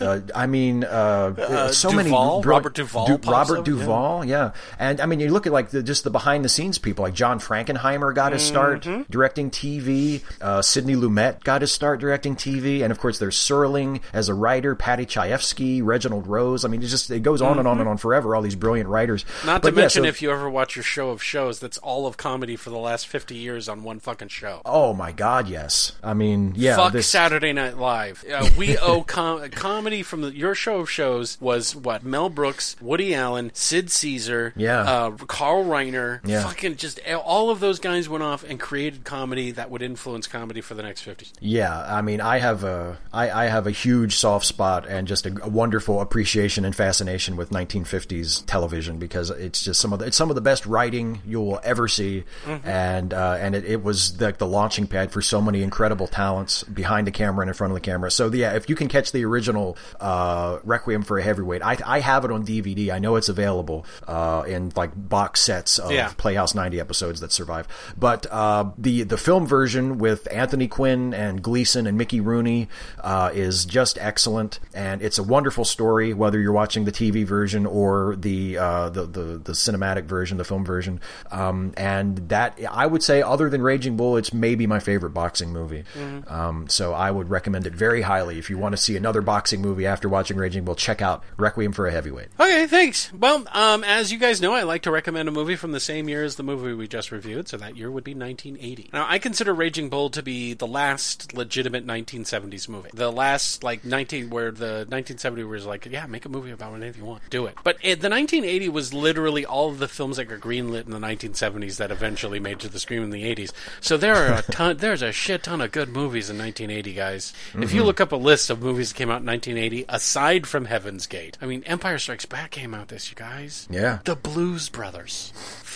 uh, I mean, uh, so many? Robert Duvall Du- Robert Duvall, yeah. And I mean, you look at like the, just the behind the scenes people, like John Frankenheimer got his start Mm-hmm. directing TV. Uh, Sidney Lumet got his start directing TV, and of course, there's Serling as a writer, Paddy Chayefsky, Reginald Rose. I mean, it just it goes on and on and on forever. All these brilliant writers. Mm-hmm. Not But to yeah, mention, so- if you ever watch your show of shows, that's all of comedy for the last 50 years on one fucking show. Oh my God, yes. I mean, yeah. Fuck this, Saturday Night Live. Uh, *laughs* we owe com- comedy from the, your show of shows was what Mel Brooks, Woody Allen, Sid Caesar, Yeah. uh, Carl Reiner. Yeah. Fucking just all of those guys went off and created comedy that would influence comedy for the next 50. Yeah, I mean, I have a I, I have a huge soft spot and just a, a wonderful appreciation and fascination with 1950s television because it's just some of the, it's some of the best writing you will ever see, and uh, and it, it was the, the launching pad for so many incredible talents behind the camera and in front of the camera. So yeah, if you can catch the original uh, Requiem for a Heavyweight, I I have it on DVD. I know it's available uh, in like box sets of Yeah. Playhouse 90 episodes that survive. But uh, the the film version with Anthony Quinn and Gleason and Mickey Rooney uh, is just excellent, and it's a wonderful story. Whether you're watching the TV version or the uh, the, the the cinematic version, the film version, um, and that I would say, other than Raging Bull, it's maybe my favorite boxing movie. Um, so I would recommend it very highly. If you want to see another boxing movie after watching Raging Bull, check out Requiem for a Heavyweight. Okay, thanks. Well, um, as you guys know, I like to recommend a movie from the same year as the movie we just reviewed, so that year would be 1980. Now, I consider Raging Bull to be the last legitimate 1970s movie. The last, like, 19, where the 1970 was like, yeah, make a movie about anything you want. Do it. But it, the 1980 was literally all of the films that got greenlit in the 1970s that eventually made to the screen in the 80s. So there are a ton, there's a shit ton of good movies in 1980, guys. If you mm-hmm. look up a list of movies that came out in 1980, aside from Heaven's Gate, I mean, Empire Strikes Back came out this, you guys. Yeah. The Blues Brothers.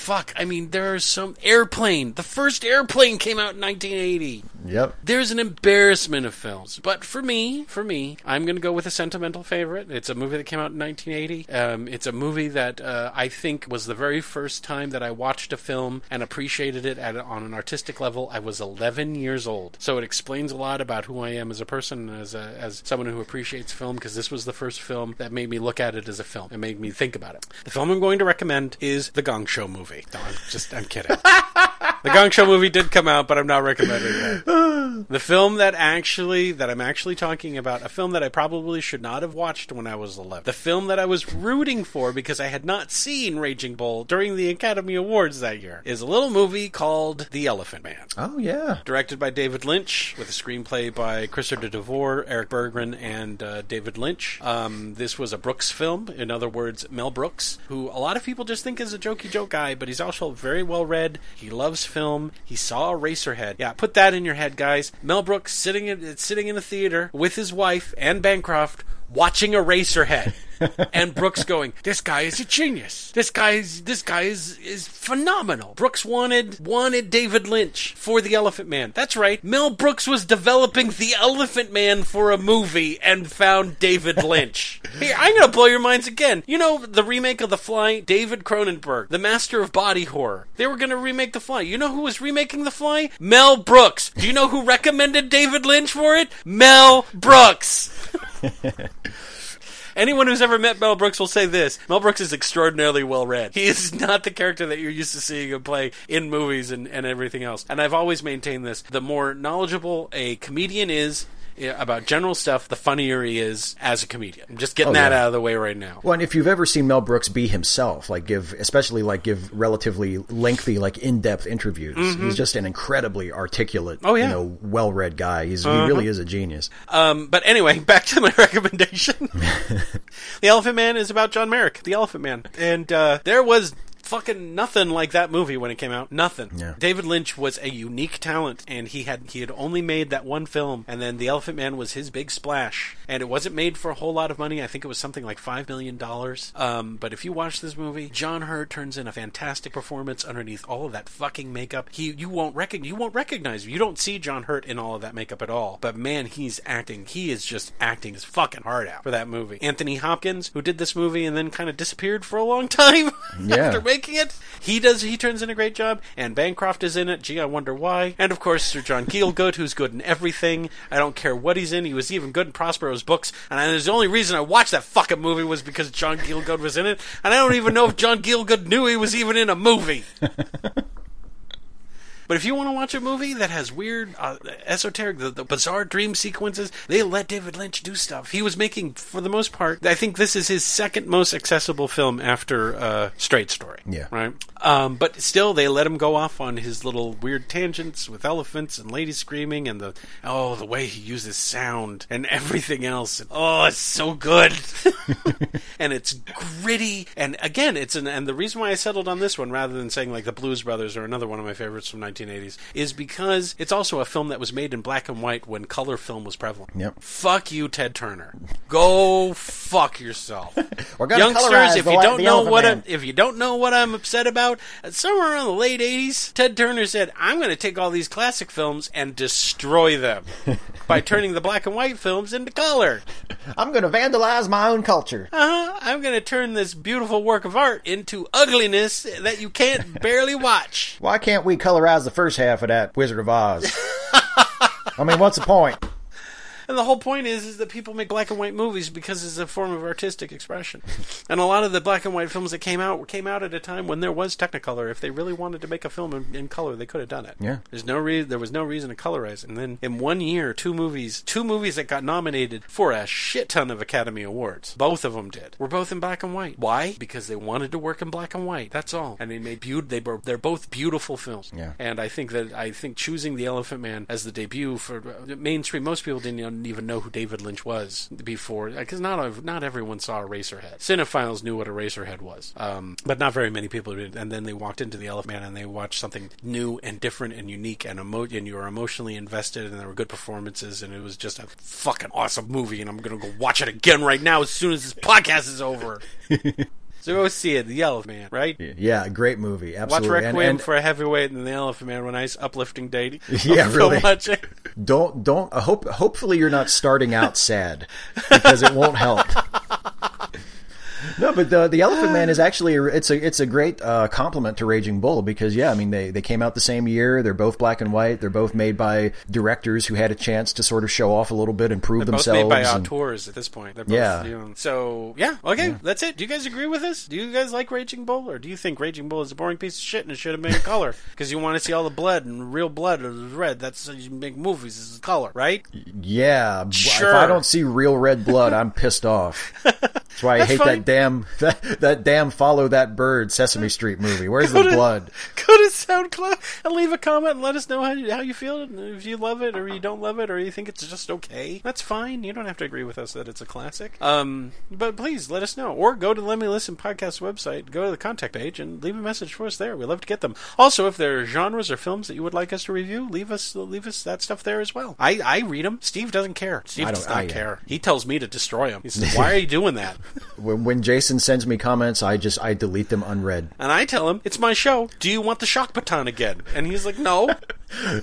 Fuck, I mean, there are some airplane. The first airplane came out in 1980. Yep. There's an embarrassment of films, but for me, for me, I'm going to go with a sentimental favorite. It's a movie that came out in 1980. Um, it's a movie that uh, I think was the very first time that I watched a film and appreciated it at, on an artistic level. I was 11 years old, so it explains a lot about who I am as a person, as a, as someone who appreciates film. Because this was the first film that made me look at it as a film. and made me think about it. The film I'm going to recommend is the Gong Show movie. No, I'm just I'm kidding. *laughs* The Gong Show movie did come out, but I'm not recommending it. *sighs* The film that actually that I'm actually talking about, a film that I probably should not have watched when I was 11. The film that I was rooting for because I had not seen Raging Bull during the Academy Awards that year is a little movie called The Elephant Man. Oh yeah. Directed by David Lynch, with a screenplay by Christopher DeVore, Eric Bergman, and uh, David Lynch. Um, this was a Brooks film, in other words, Mel Brooks, who a lot of people just think is a jokey joke guy, but he's also very well read. He loves film. He saw a Eraserhead. Yeah, put that in your head, guys. Mel Brooks sitting in, sitting in a theater with his wife and Bancroft watching a Eraserhead. *laughs* and Brooks going, "This guy is a genius. This guy is this guy is is phenomenal." Brooks wanted wanted David Lynch for the Elephant Man. That's right. Mel Brooks was developing the Elephant Man for a movie and found David Lynch. *laughs* Here, I'm gonna blow your minds again. You know the remake of The Fly, David Cronenberg, the master of body horror. They were gonna remake The Fly. You know who was remaking The Fly? Mel Brooks. Do you know who recommended David Lynch for it? Mel Brooks. *laughs* *laughs* Anyone who's ever met Mel Brooks will say this. Mel Brooks is extraordinarily well read. He is not the character that you're used to seeing him play in movies and, and everything else. And I've always maintained this. The more knowledgeable a comedian is about general stuff, the funnier he is as a comedian. I'm just getting Oh, that yeah. out of the way right now. Well, and if you've ever seen Mel Brooks be himself, like give, especially like give relatively lengthy, like in-depth interviews, he's just an incredibly articulate, Mm-hmm. Oh, yeah. Uh-huh. you know, well-read guy. He's he really is a genius. Um, but anyway, *laughs* back to my *laughs* recommendation. *laughs* the Elephant Man is about John Merrick, the Elephant Man, and uh, there was fucking nothing like that movie when it came out. Nothing. Yeah. David Lynch was a unique talent, and he had he had only made that one film, and then the Elephant Man was his big splash, and it wasn't made for a whole lot of money. I think it was something like five million dollars. Um, but if you watch this movie, John Hurt turns in a fantastic performance underneath all of that fucking makeup. He you won't recognize you won't recognize him. You don't see John Hurt in all of that makeup at all. But man, he's acting. He is just acting his fucking heart out for that movie. Anthony Hopkins, who did this movie and then kind of disappeared for a long *laughs* time Yeah. after making it, he does. He turns in a great job. And Bancroft is in it. Gee, I wonder why. And of course, Sir John Gielgud, who's good in everything. I don't care what he's in. He was even good in Prospero's books. And I, the only reason I watched that fucking movie was because John Gielgud was in it. And I don't even know if John Gielgud knew he was even in a movie. *laughs* But if you want to watch a movie that has weird, uh, esoteric, the, the bizarre dream sequences, they let David Lynch do stuff. He was making, for the most part, I think this is his second most accessible film after uh, Straight Story. Yeah. Right? Um, but still, they let him go off on his little weird tangents with elephants and ladies screaming and the, oh, the way he uses sound and everything else. Oh, it's so good. *laughs* and it's gritty. And again, it's an, and the reason why I settled on this one rather than saying like the Blues Brothers or another one of my favorites from 1980s is because it's also a film that was made in black and white when color film was prevalent. Yep. Fuck you, Ted Turner. Go fuck yourself. *laughs* Youngsters, if you don't know what. I'm, if you don't know what I'm upset about, uh, somewhere around the late '80s, Ted Turner said, "I'm going to take all these classic films and destroy them *laughs* by turning the black and white films into color. *laughs* I'm going to vandalize my own culture. Uh-huh. I'm going to turn this beautiful work of art into ugliness that you can't barely watch." Why can't we colorize the first half of that Wizard of Oz? *laughs* I mean, what's the point? And the whole point is, is that people make black and white movies because it's a form of artistic expression. And a lot of the black and white films that came out came out at a time when there was Technicolor. If they really wanted to make a film in, in color, they could have done it. Yeah. There's no re- there was no reason to colorize it. And then in one year, two movies, two movies that got nominated for a shit ton of Academy Awards. Both of them did. Were both in black and white. Why? Because they wanted to work in black and white. That's all. And they made beaut. They were they're both beautiful films. Yeah. And I think that I think choosing the Elephant Man as the debut for uh, mainstream, most people didn't even know who David Lynch was before, because not not everyone saw Eraserhead. Cinephiles knew what Eraserhead was, um, but not very many people did. And then they walked into the Elephant Man and they watched something new and different and unique and emo- and you were emotionally invested and there were good performances and it was just a fucking awesome movie. And I'm gonna go watch it again right now as soon as this podcast is over. *laughs* so go see it, The Elephant Man, right? Yeah, great movie. Watch Absolutely. And- Requiem and for a Heavyweight and The Elephant Man. A nice uplifting date. *laughs* Yeah, really. don't don't. Uh, hope hopefully you're not starting out sad because it won't help. *laughs* No, but the the Elephant Man is actually a- it's a it's a great uh, compliment to Raging Bull because yeah, I mean they they came out the same year. They're both black and white. They're both made by directors who had a chance to sort of show off a little bit and prove They're both themselves. made by and- auteurs at this point. They're both, Yeah. you know, so yeah, okay, that's it. Do you guys agree with this? Do you guys like Raging Bull, or do you think Raging Bull is a boring piece of shit and it should have been in color *laughs* because you want to see all the blood and real blood is red? That's you make movies is color, right? Yeah, Sure. if I don't see real red blood, I'm pissed off. *laughs* That's why I That's hate that damn *laughs* that, that damn follow that bird Sesame Street movie. Where's the to- blood? Go to SoundCloud and leave a comment and let us know how you, how you feel. If you love it or you don't love it or you think it's just okay, that's fine. You don't have to agree with us that it's a classic. Um, but please let us know. Or go to the Lemmy Listen podcast website, go to the contact page, and leave a message for us there. We love to get them. Also, if there are genres or films that you would like us to review, leave us leave us that stuff there as well. I, I read them. Steve doesn't care. Steve I does not I- care. He tells me to destroy them. He says, "Why are you doing that?" *laughs* When, when Jason sends me comments, I just I delete them unread. And I tell him, "It's my show. Do you want the shock baton again?" And he's like, "No." *laughs*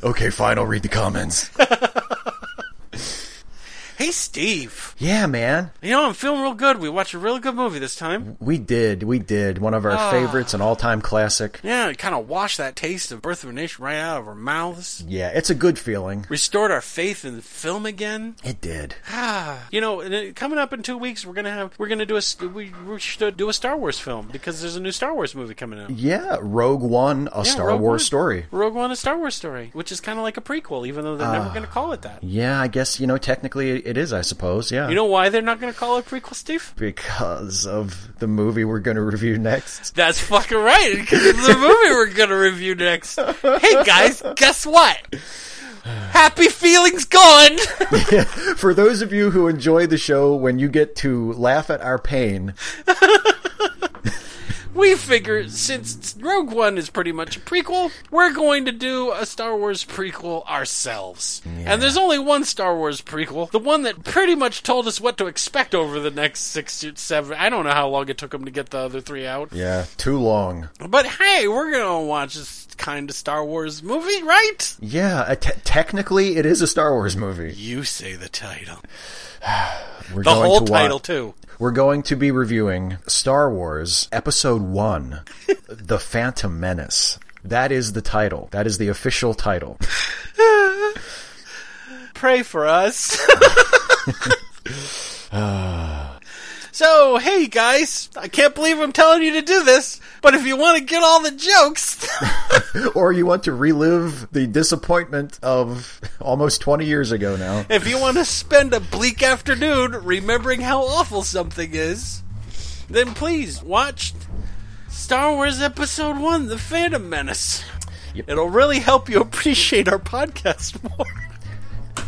Okay, fine. I'll read the comments. *laughs* Hey, Steve. yeah, man. You know, I'm feeling real good. We watched a really good movie this time. We did. We did. One of our Ah. favorites, an all-time classic. Yeah, it kind of washed that taste of Birth of a Nation right out of our mouths. Yeah, it's a good feeling. Restored our faith in the film again. It did. Ah, you know, coming up in two weeks, we're gonna have we're gonna do a we, we should do a Star Wars film because there's a new Star Wars movie coming out. Yeah, Rogue One, a Yeah, Star Rogue Wars One. story. Rogue One, a Star Wars story, which is kind of like a prequel, even though they're never Ah. going to call it that. Yeah, I guess you know technically it is. I suppose. Yeah. You know why they're not going to call it prequel, Steve? because of the movie we're going to review next. That's fucking right. Because it's the movie we're gonna review next. Hey guys, guess what? Happy feelings gone. *laughs* For those of you who enjoy the show when you get to laugh at our pain, we figure since Rogue One is pretty much a prequel, we're going to do a Star Wars prequel ourselves. And there's only one Star Wars prequel, the one that pretty much told us what to expect over the next six, seven. I don't know how long it took them to get the other three out. yeah, too long. But hey, we're gonna watch this kind of Star Wars movie, right? Yeah, te- technically it is a Star Wars movie. You say the title. We're The going whole to wa- title too. We're going to be reviewing Star Wars Episode 1 The Phantom Menace. That is the title. That is the official title. Pray for us. So, hey guys, I can't believe I'm telling you to do this, but if you want to get all the jokes, *laughs* *laughs* or you want to relive the disappointment of almost 20 years ago now. if you want to spend a bleak afternoon remembering how awful something is, then please watch Star Wars Episode 1 The Phantom Menace. Yep. It'll really help you appreciate our podcast *laughs* more.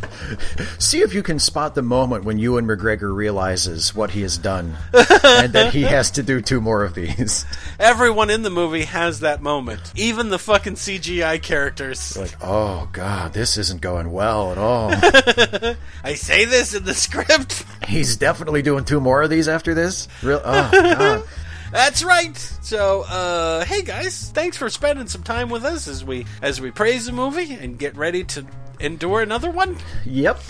*laughs* See if you can spot the moment when Ewan McGregor realizes what he has done *laughs* and that he has to do two more of these. Everyone in the movie has that moment. Even the fucking CGI characters. Like, oh god, this isn't going well at all. *laughs* I say this in the script. He's definitely doing two more of these after this. Real, oh god. That's right. So, uh, hey guys, thanks for spending some time with us as we as we praise the movie and get ready to endure another one. Yep.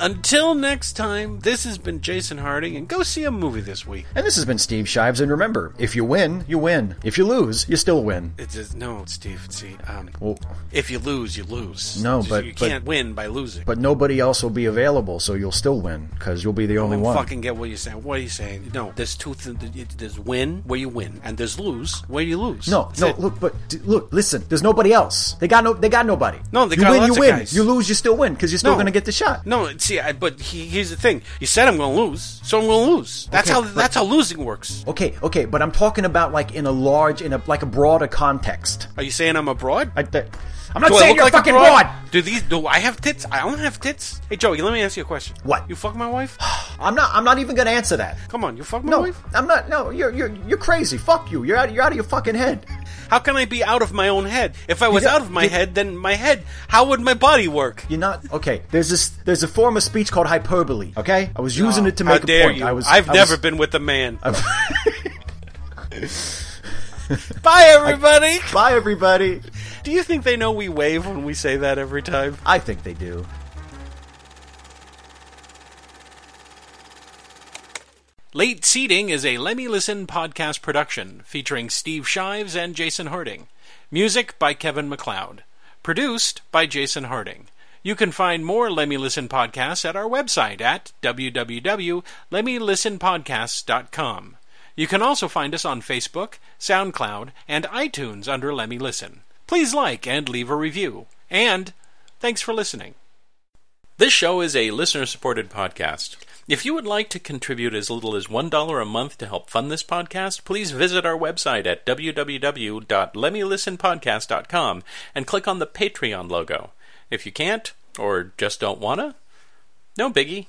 Until next time, this has been Jason Harding, and go see a movie this week. And this has been Steve Shives. And remember, if you win, you win. If you lose, you still win. It's just, no, Steve. See, um, Well, if you lose, you lose. No, but- you can't win by losing. but nobody else will be available, so you'll still win because you'll be the only one. fucking get what you're saying. What are you saying? No, there's two. Th- there's win where you win, and there's lose where you lose. No, That's no. it. Look, but look, listen. There's nobody else. They got no. They got nobody. No, they you got win. lots you of win. guys. You lose. You still win because you're still No. going to get the shot. No, see, I, but he, here's the thing. You said I'm going to lose, so I'm going to lose. That's Okay, how but- that's how losing works. Okay, okay, but I'm talking about like in a large, in a like a broader context. Are you saying I'm a broad? I, th- I'm not do saying you're like a fucking broad? broad. Do these? Do I have tits? I don't have tits. Hey, Joey, let me ask you a question. What? You fuck my wife? *sighs* I'm not. I'm not even to answer that. Come on, you fuck my No, wife? I'm not. No, you're you're you're crazy. Fuck you. You're out. You're out of your fucking head. How can I be out of my own head? If I was out of my you- head, then my head. How would my body work? You're not okay. There's this. There's a form of speech called hyperbole. Okay, I was using oh, it to make a dare point. you? I was. I've I never was- been with a man. *laughs* *laughs* Bye, everybody. Bye, everybody. Do you think they know we wave when we say that every time? I think they do. Late Seating is a Lemmy Listen podcast production featuring Steve Shives and Jason Harding. Music by Kevin MacLeod. Produced by Jason Harding. You can find more Lemmy Listen podcasts at our website at www.lemmylistenpodcasts.com. You can also find us on Facebook, SoundCloud, and iTunes under Lemmy Listen. Please like and leave a review. And thanks for listening. This show is a listener supported podcast. If you would like to contribute as little as $1 a month to help fund this podcast, please visit our website at www.lemmylistenpodcast.com and click on the Patreon logo. If you can't, or just don't wanna, no biggie.